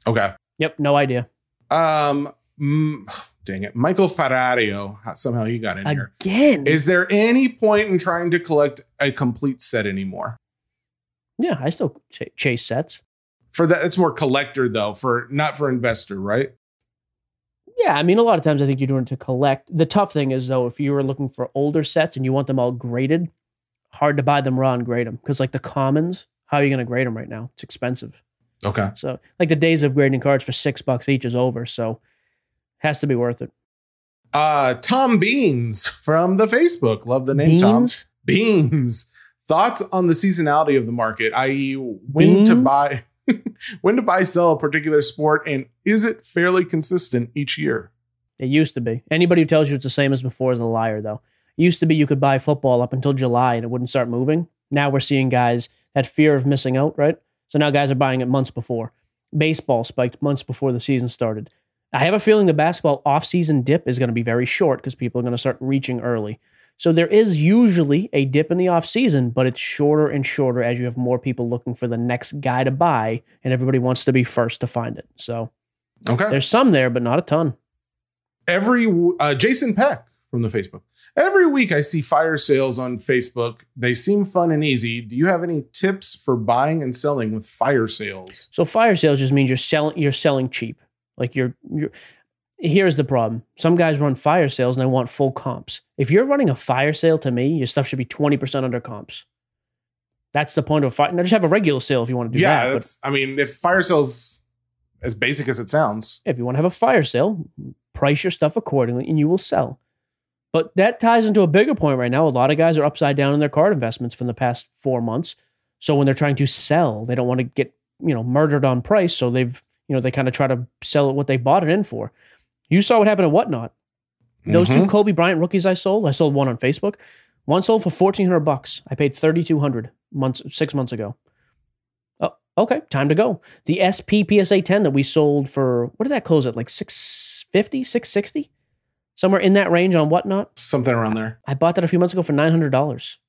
C: Okay.
B: Yep, no idea.
C: Um, mm, dang it, Michael Ferrario. Somehow he got in here.
B: Again,
C: Is there any point in trying to collect a complete set anymore?
B: yeah, I still ch- chase sets.
C: For that, it's more collector though. For not for investor, right?
B: Yeah, I mean, a lot of times I think you're doing it to collect. The tough thing is though, if you were looking for older sets and you want them all graded, hard to buy them raw and grade them because like the commons, how are you going to grade them right now? It's expensive.
C: Okay.
B: So like the days of grading cards for six bucks each is over. So has to be worth it.
C: Uh, Tom Beans from the Facebook. Love the name, Tom.
B: Beans?
C: Beans. Thoughts on the seasonality of the market, i.e., when to buy, when to buy, sell a particular sport, and is it fairly consistent each year?
B: It used to be. Anybody who tells you it's the same as before is a liar, though. It used to be you could buy football up until July and it wouldn't start moving. Now we're seeing guys that fear of missing out, right? So now guys are buying it months before. Baseball spiked months before the season started. I have a feeling the basketball off-season dip is going to be very short because people are going to start reaching early. So there is usually a dip in the off-season, but it's shorter and shorter as you have more people looking for the next guy to buy, and everybody wants to be first to find it. So
C: Okay.
B: there's some there, but not a ton.
C: every uh, Jason Peck from the Facebook. Every week I see fire sales on Facebook. They seem fun and easy. Do you have any tips for buying and selling with fire sales?
B: So fire sales just means you're selling you're selling cheap. Like you're you're here's the problem. Some guys run fire sales and they want full comps. If you're running a fire sale to me, your stuff should be 20% under comps. That's the point of a fire. Now just have a regular sale if you want to do
C: yeah,
B: that. but
C: that's. I mean, if fire sales as basic as it sounds,
B: if you want to have a fire sale, price your stuff accordingly and you will sell. But that ties into a bigger point right now. A lot of guys are upside down in their card investments from the past four months. So when they're trying to sell, they don't want to get, you know, murdered on price. So they've, you know, they kind of try to sell it what they bought it in for. You saw what happened at Whatnot. Those two
C: Mhm.
B: Kobe Bryant rookies I sold, I sold one on Facebook. One sold for fourteen hundred bucks. I paid thirty two hundred months six months ago. Oh, okay, time to go. The SP PSA ten that we sold for what did that close at? Like 650, 660? Somewhere in that range on Whatnot.
C: something around there.
B: I bought that a few months ago for nine hundred dollars.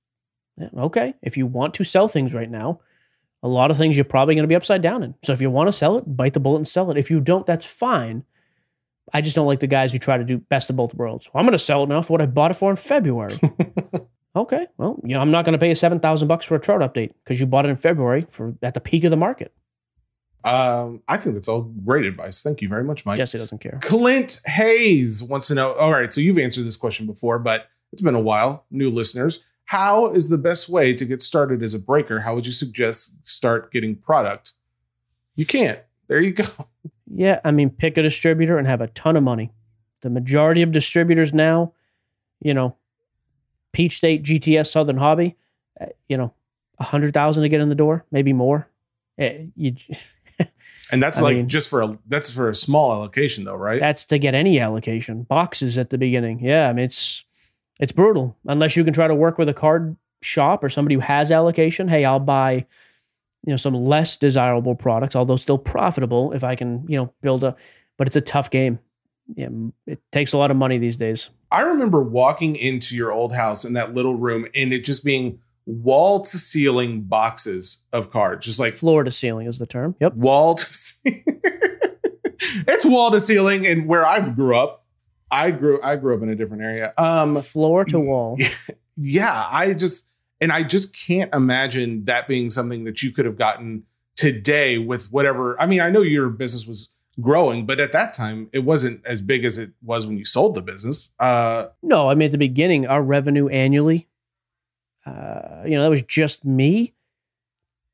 B: Okay, if you want to sell things right now, a lot of things you're probably going to be upside down in. So if you want to sell it, bite the bullet and sell it. If you don't, that's fine. I just don't like the guys who try to do best of both worlds. Well, I'm going to sell it now for what I bought it for in February. okay, well, you know, I'm not going to pay you seven thousand bucks for a Trout update because you bought it in February for at the peak of the market.
C: Um, I think that's all great advice. Thank you very much, Mike.
B: Jesse doesn't care.
C: Clint Hayes wants to know. All right, so you've answered this question before, but it's been a while. New listeners, how is the best way to get started as a breaker? How would you suggest start getting product? You can't. There you go.
B: Yeah, I mean, pick a distributor and have a ton of money. The majority of distributors now, you know, Peach State, GTS, Southern Hobby, uh, you know, a hundred thousand to get in the door, maybe more. Eh, you,
C: And that's like
B: mean-
C: just for a that's for a small allocation though, right?
B: that's to get any allocation. Boxes at the beginning, yeah. I mean, it's it's brutal unless you can try to work with a card shop or somebody who has allocation. Hey, I'll buy, you know, some less desirable products, although still profitable if I can, you know, build a. But it's a tough game. Yeah, it takes a lot of money these days.
C: I remember walking into your old house in that little room and it just being wall to ceiling boxes of cards, just like
B: Floor to ceiling is the term. Yep.
C: wall to ceiling. it's wall to ceiling, and where I grew up, I grew I grew up in a different area. Um,
B: Floor to wall.
C: yeah, I just and I just can't imagine that being something that you could have gotten today with whatever. I mean, I know your business was growing, but at that time it wasn't as big as it was when you sold the business. Uh,
B: No, I mean at the beginning, our revenue annually, uh, you know, that was just me,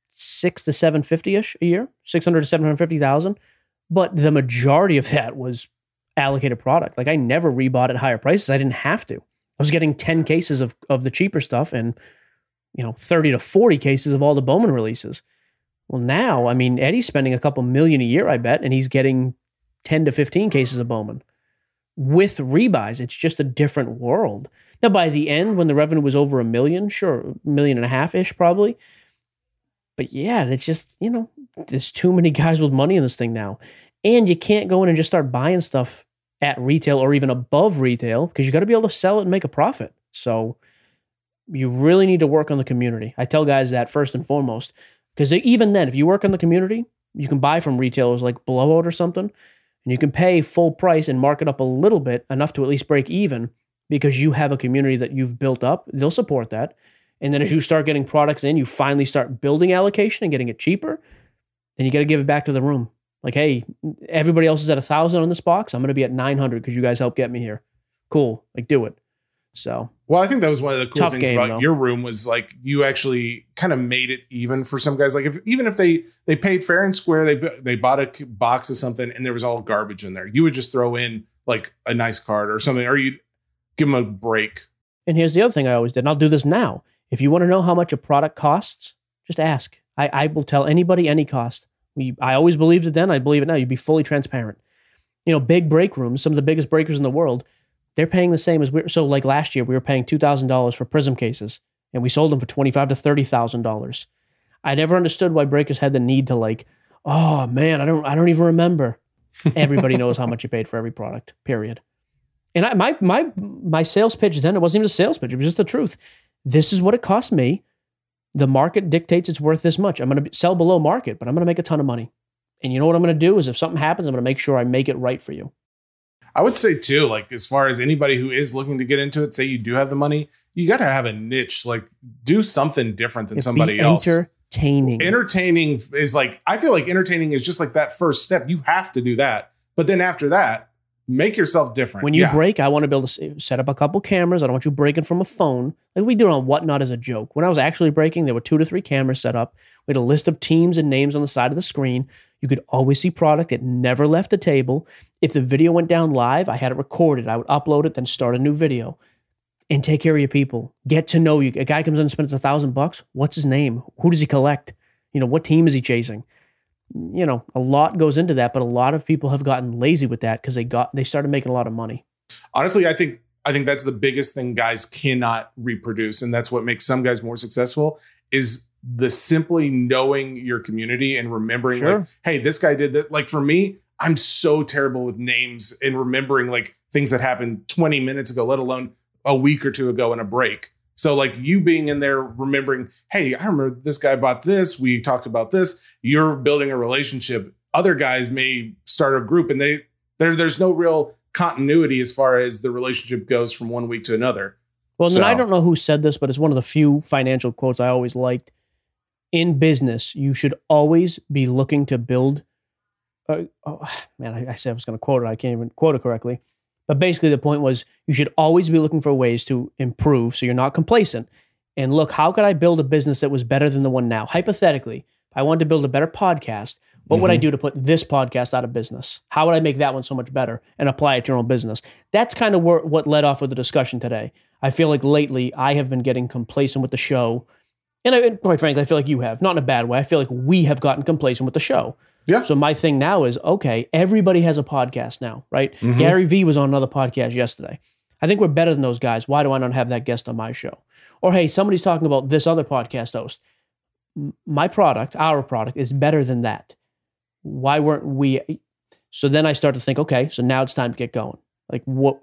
B: six to seven fifty ish a year, six hundred to seven hundred fifty thousand. But the majority of that was allocated product. Like I never rebought at higher prices. I didn't have to. I was getting ten cases of of the cheaper stuff and you know thirty to forty cases of all the Bowman releases. Well, now I mean Eddie's spending a couple million a year, I bet, and he's getting ten to fifteen cases of Bowman with rebuys. It's just a different world. Now, by the end, when the revenue was over a million, sure, a million and a half ish, probably. But yeah, it's just, you know, there's too many guys with money in this thing now. And you can't go in and just start buying stuff at retail or even above retail because you got to be able to sell it and make a profit. So you really need to work on the community. I tell guys that first and foremost because even then, if you work on the community, you can buy from retailers like Blowout or something, and you can pay full price and mark it up a little bit, enough to at least break even because you have a community that you've built up. They'll support that. And then as you start getting products in, you finally start building allocation and getting it cheaper, then you got to give it back to the room. Like, hey, everybody else is at a thousand on this box. I'm going to be at 900 because you guys helped get me here. Cool. Like, do it. So,
C: Well, I think that was one of the cool
B: Tough
C: things
B: game,
C: about
B: though.
C: your room was like you actually kind of made it even for some guys. Like if even if they they paid fair and square, they they bought a box of something and there was all garbage in there, you would just throw in like a nice card or something, or you would give them a break.
B: and here's the other thing I always did, and I'll do this now. If you want to know how much a product costs, just ask. I, I will tell anybody any cost. We, I always believed it then. I believe it now. You'd be fully transparent. You know, big break rooms, some of the biggest breakers in the world, they're paying the same as we. So, like last year, we were paying two thousand dollars for Prizm cases, and we sold them for twenty five to thirty thousand dollars. I never understood why breakers had the need to like, oh man, I don't, I don't even remember. Everybody knows how much you paid for every product. Period. And I, my my my sales pitch then it wasn't even a sales pitch; it was just the truth. This is what it cost me. The market dictates it's worth this much. I'm going to sell below market, but I'm going to make a ton of money. And you know what I'm going to do is if something happens, I'm going to make sure I make it right for you.
C: I would say too, like as far as anybody who is looking to get into it, say you do have the money, you got to have a niche. Like do something different than
B: If
C: somebody else.
B: Entertaining.
C: entertaining is like I feel like entertaining is just like that first step. You have to do that, but then after that, make yourself different.
B: when you
C: Yeah.
B: break, I want to be able to set up a couple cameras. I don't want you breaking from a phone. Like we do on Whatnot as a joke. When I was actually breaking, there were two to three cameras set up. We had a list of teams and names on the side of the screen. You could always see product. It never left the table. If the video went down live, I had it recorded. I would upload it, then start a new video. And take care of your people. Get to know you. A guy comes in and spends a thousand bucks. What's his name? Who does he collect? You know, what team is he chasing? You know, a lot goes into that, but a lot of people have gotten lazy with that because they got they started making a lot of money.
C: honestly, I think I think that's the biggest thing guys cannot reproduce, and that's what makes some guys more successful. Is the simply knowing your community and remembering,
B: Sure.
C: like, hey, this guy did that. Like for me, I'm so terrible with names and remembering like things that happened 20 minutes ago, let alone a week or two ago in a break. So like you being in there remembering, hey, I remember this guy bought this. We talked about this. You're building a relationship. Other guys may start a group and they there there's no real continuity as far as the relationship goes from one week to another.
B: Well, and then I don't know who said this, but it's one of the few financial quotes I always liked. In business, you should always be looking to build. Uh, oh, man, I, I said I was going to quote it. I can't even quote it correctly. But basically, the point was you should always be looking for ways to improve so you're not complacent. And look, how could I build a business that was better than the one now? Hypothetically, if I wanted to build a better podcast, what would I mm-hmm. do to put this podcast out of business? How would I make that one so much better and apply it to your own business? That's kind of where, what led off with the discussion today. I feel like lately I have been getting complacent with the show. And, I, and quite frankly, I feel like you have, not in a bad way. I feel like we have gotten complacent with the show.
C: Yeah.
B: So my thing now is okay, everybody has a podcast now, right?
C: Mhm.
B: Gary Vee was on another podcast yesterday. I think we're better than those guys. Why do I not have that guest on my show? Or hey, somebody's talking about this other podcast host. My product, our product, is better than that. Why weren't we? So then I start to think, okay, so now it's time to get going. Like what?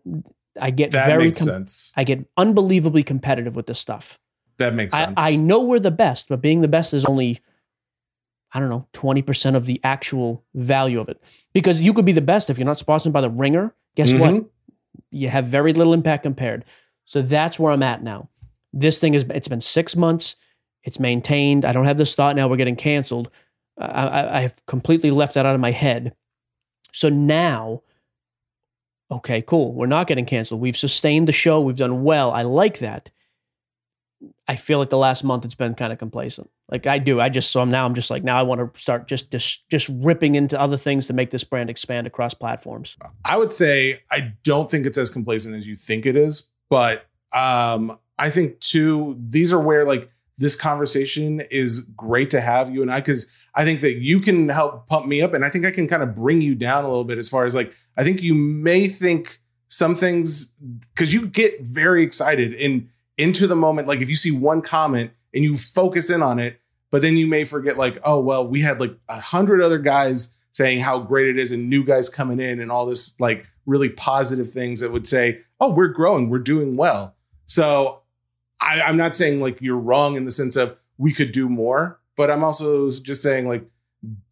B: I get
C: That
B: very,
C: makes
B: com-
C: sense.
B: I get unbelievably competitive with this stuff.
C: That makes
B: I,
C: sense.
B: I know we're the best, but being the best is only, I don't know, 20% of the actual value of it. Because you could be the best if you're not sponsored by the Ringer. Guess what?
C: Mhm.
B: You have very little impact compared. So that's where I'm at now. This thing is, it's been six months. It's maintained. I don't have this thought now we're getting canceled. I, I, I've completely left that out of my head. So now, okay, cool. We're not getting canceled. We've sustained the show. We've done well. I like that. I feel like the last month it's been kind of complacent. Like I do. I just so I'm now I'm just like now I want to start just just just ripping into other things to make this brand expand across platforms.
C: I would say I don't think it's as complacent as you think it is, but um, I think too these are where like this conversation is great to have you and I because I think that you can help pump me up and I think I can kind of bring you down a little bit as far as like I think you may think some things because you get very excited and into the moment like if you see one comment and you focus in on it but then you may forget like oh well we had like a hundred other guys saying how great it is and new guys coming in and all this like really positive things that would say oh we're growing we're doing well so I, i'm not saying like you're wrong in the sense of we could do more but i'm also just saying like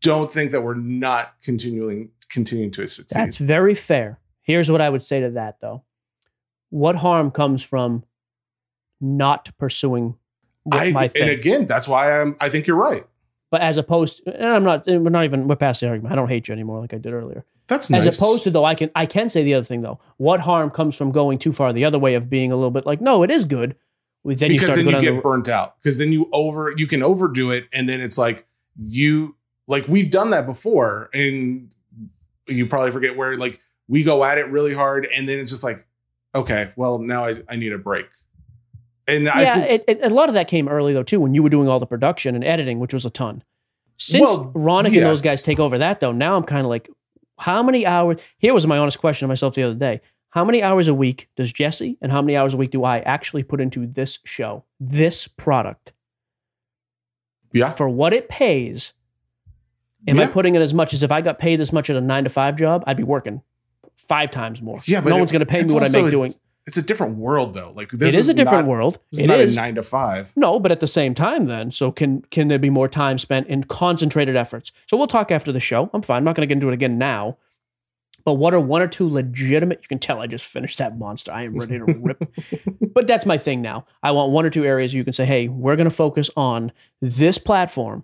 C: don't think that we're not continuing continuing to succeed
B: That's very fair. Here's what I would say to that though. What harm comes from not pursuing
C: I,
B: my thing.
C: and again that's why i'm i think you're right
B: But as opposed, and I'm not, we're not even, we're past the argument. I don't hate you anymore like I did earlier.
C: That's nice.
B: As opposed to though, I can I can say the other thing though. What harm comes from going too far the other way of being a little bit like, no, it is good. Well, Then you
C: because
B: start
C: then
B: to
C: you get
B: the,
C: burnt out. Because then you over you can overdo it, and then it's like you like we've done that before, and you probably forget where like we go at it really hard, and then it's just like, okay, well now I, I need a break. And I
B: yeah,
C: think,
B: it, it, a lot of that came early though too when you were doing all the production and editing, which was a ton. Since
C: Well,
B: Ronak and those guys take over that though, now I'm kind of like, how many hours? Here was my honest question to myself the other day: How many hours a week does Jesse and how many hours a week do I actually put into this show, this product?
C: yeah,
B: for what it pays, am I
C: Yeah.
B: putting in as much as if I got paid this much at a nine to five job, I'd be working five times more.
C: Yeah, but
B: no
C: it-
B: one's going to pay me what I make doing.
C: It's a different world though. Like this
B: It is, a different
C: not,
B: world.
C: This
B: It
C: is not
B: is.
C: a nine to five.
B: No, but at the same time, then, so can can there be more time spent in concentrated efforts? So we'll talk after the show. I'm fine. I'm not going to get into it again now. But what are one or two legitimate? You can tell I just finished that monster. I am ready to rip. but that's my thing now. I want one or two areas you can say, hey, we're going to focus on this platform,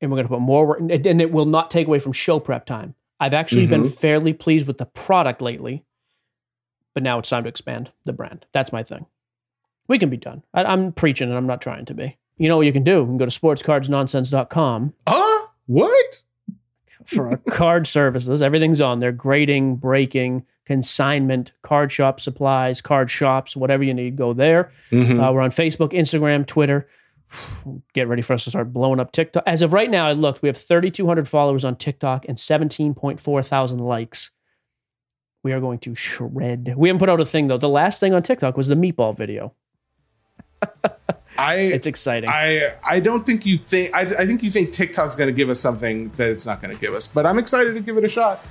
B: and we're going to put more work, and and it will not take away from show prep time. I've actually been mm-hmm. fairly pleased with the product lately, but now it's time to expand the brand. That's my thing. We can be done. I, I'm preaching, and I'm not trying to be. You know what you can do? You can go to sportscardsnonsense.com
C: Huh? What?
B: for our card services. Everything's on there grading, breaking, consignment, card shop supplies, card shops, whatever you need, go there.
C: Mhm.
B: Uh, we're on Facebook, Instagram, Twitter. Get ready for us to start blowing up TikTok. As of right now, I looked, we have 3,200 followers on TikTok and 17.4 thousand likes. We are going to shred. We haven't put out a thing though. The last thing on TikTok was the meatball video.
C: I
B: It's exciting.
C: I I don't think you think I, I think you think TikTok's going to give us something that it's not going to give us, but I'm excited to give it a shot.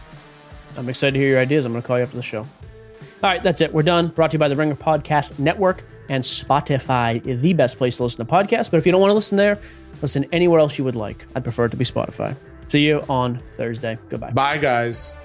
B: I'm excited to hear your ideas. I'm going to call you after the show. All right, that's it. We're done. Brought to you by the Ringer Podcast Network and Spotify, the best place to listen to podcasts. But if you don't want to listen there, listen anywhere else you would like. I'd prefer it to be Spotify. See you on Thursday. Goodbye.
C: Bye guys.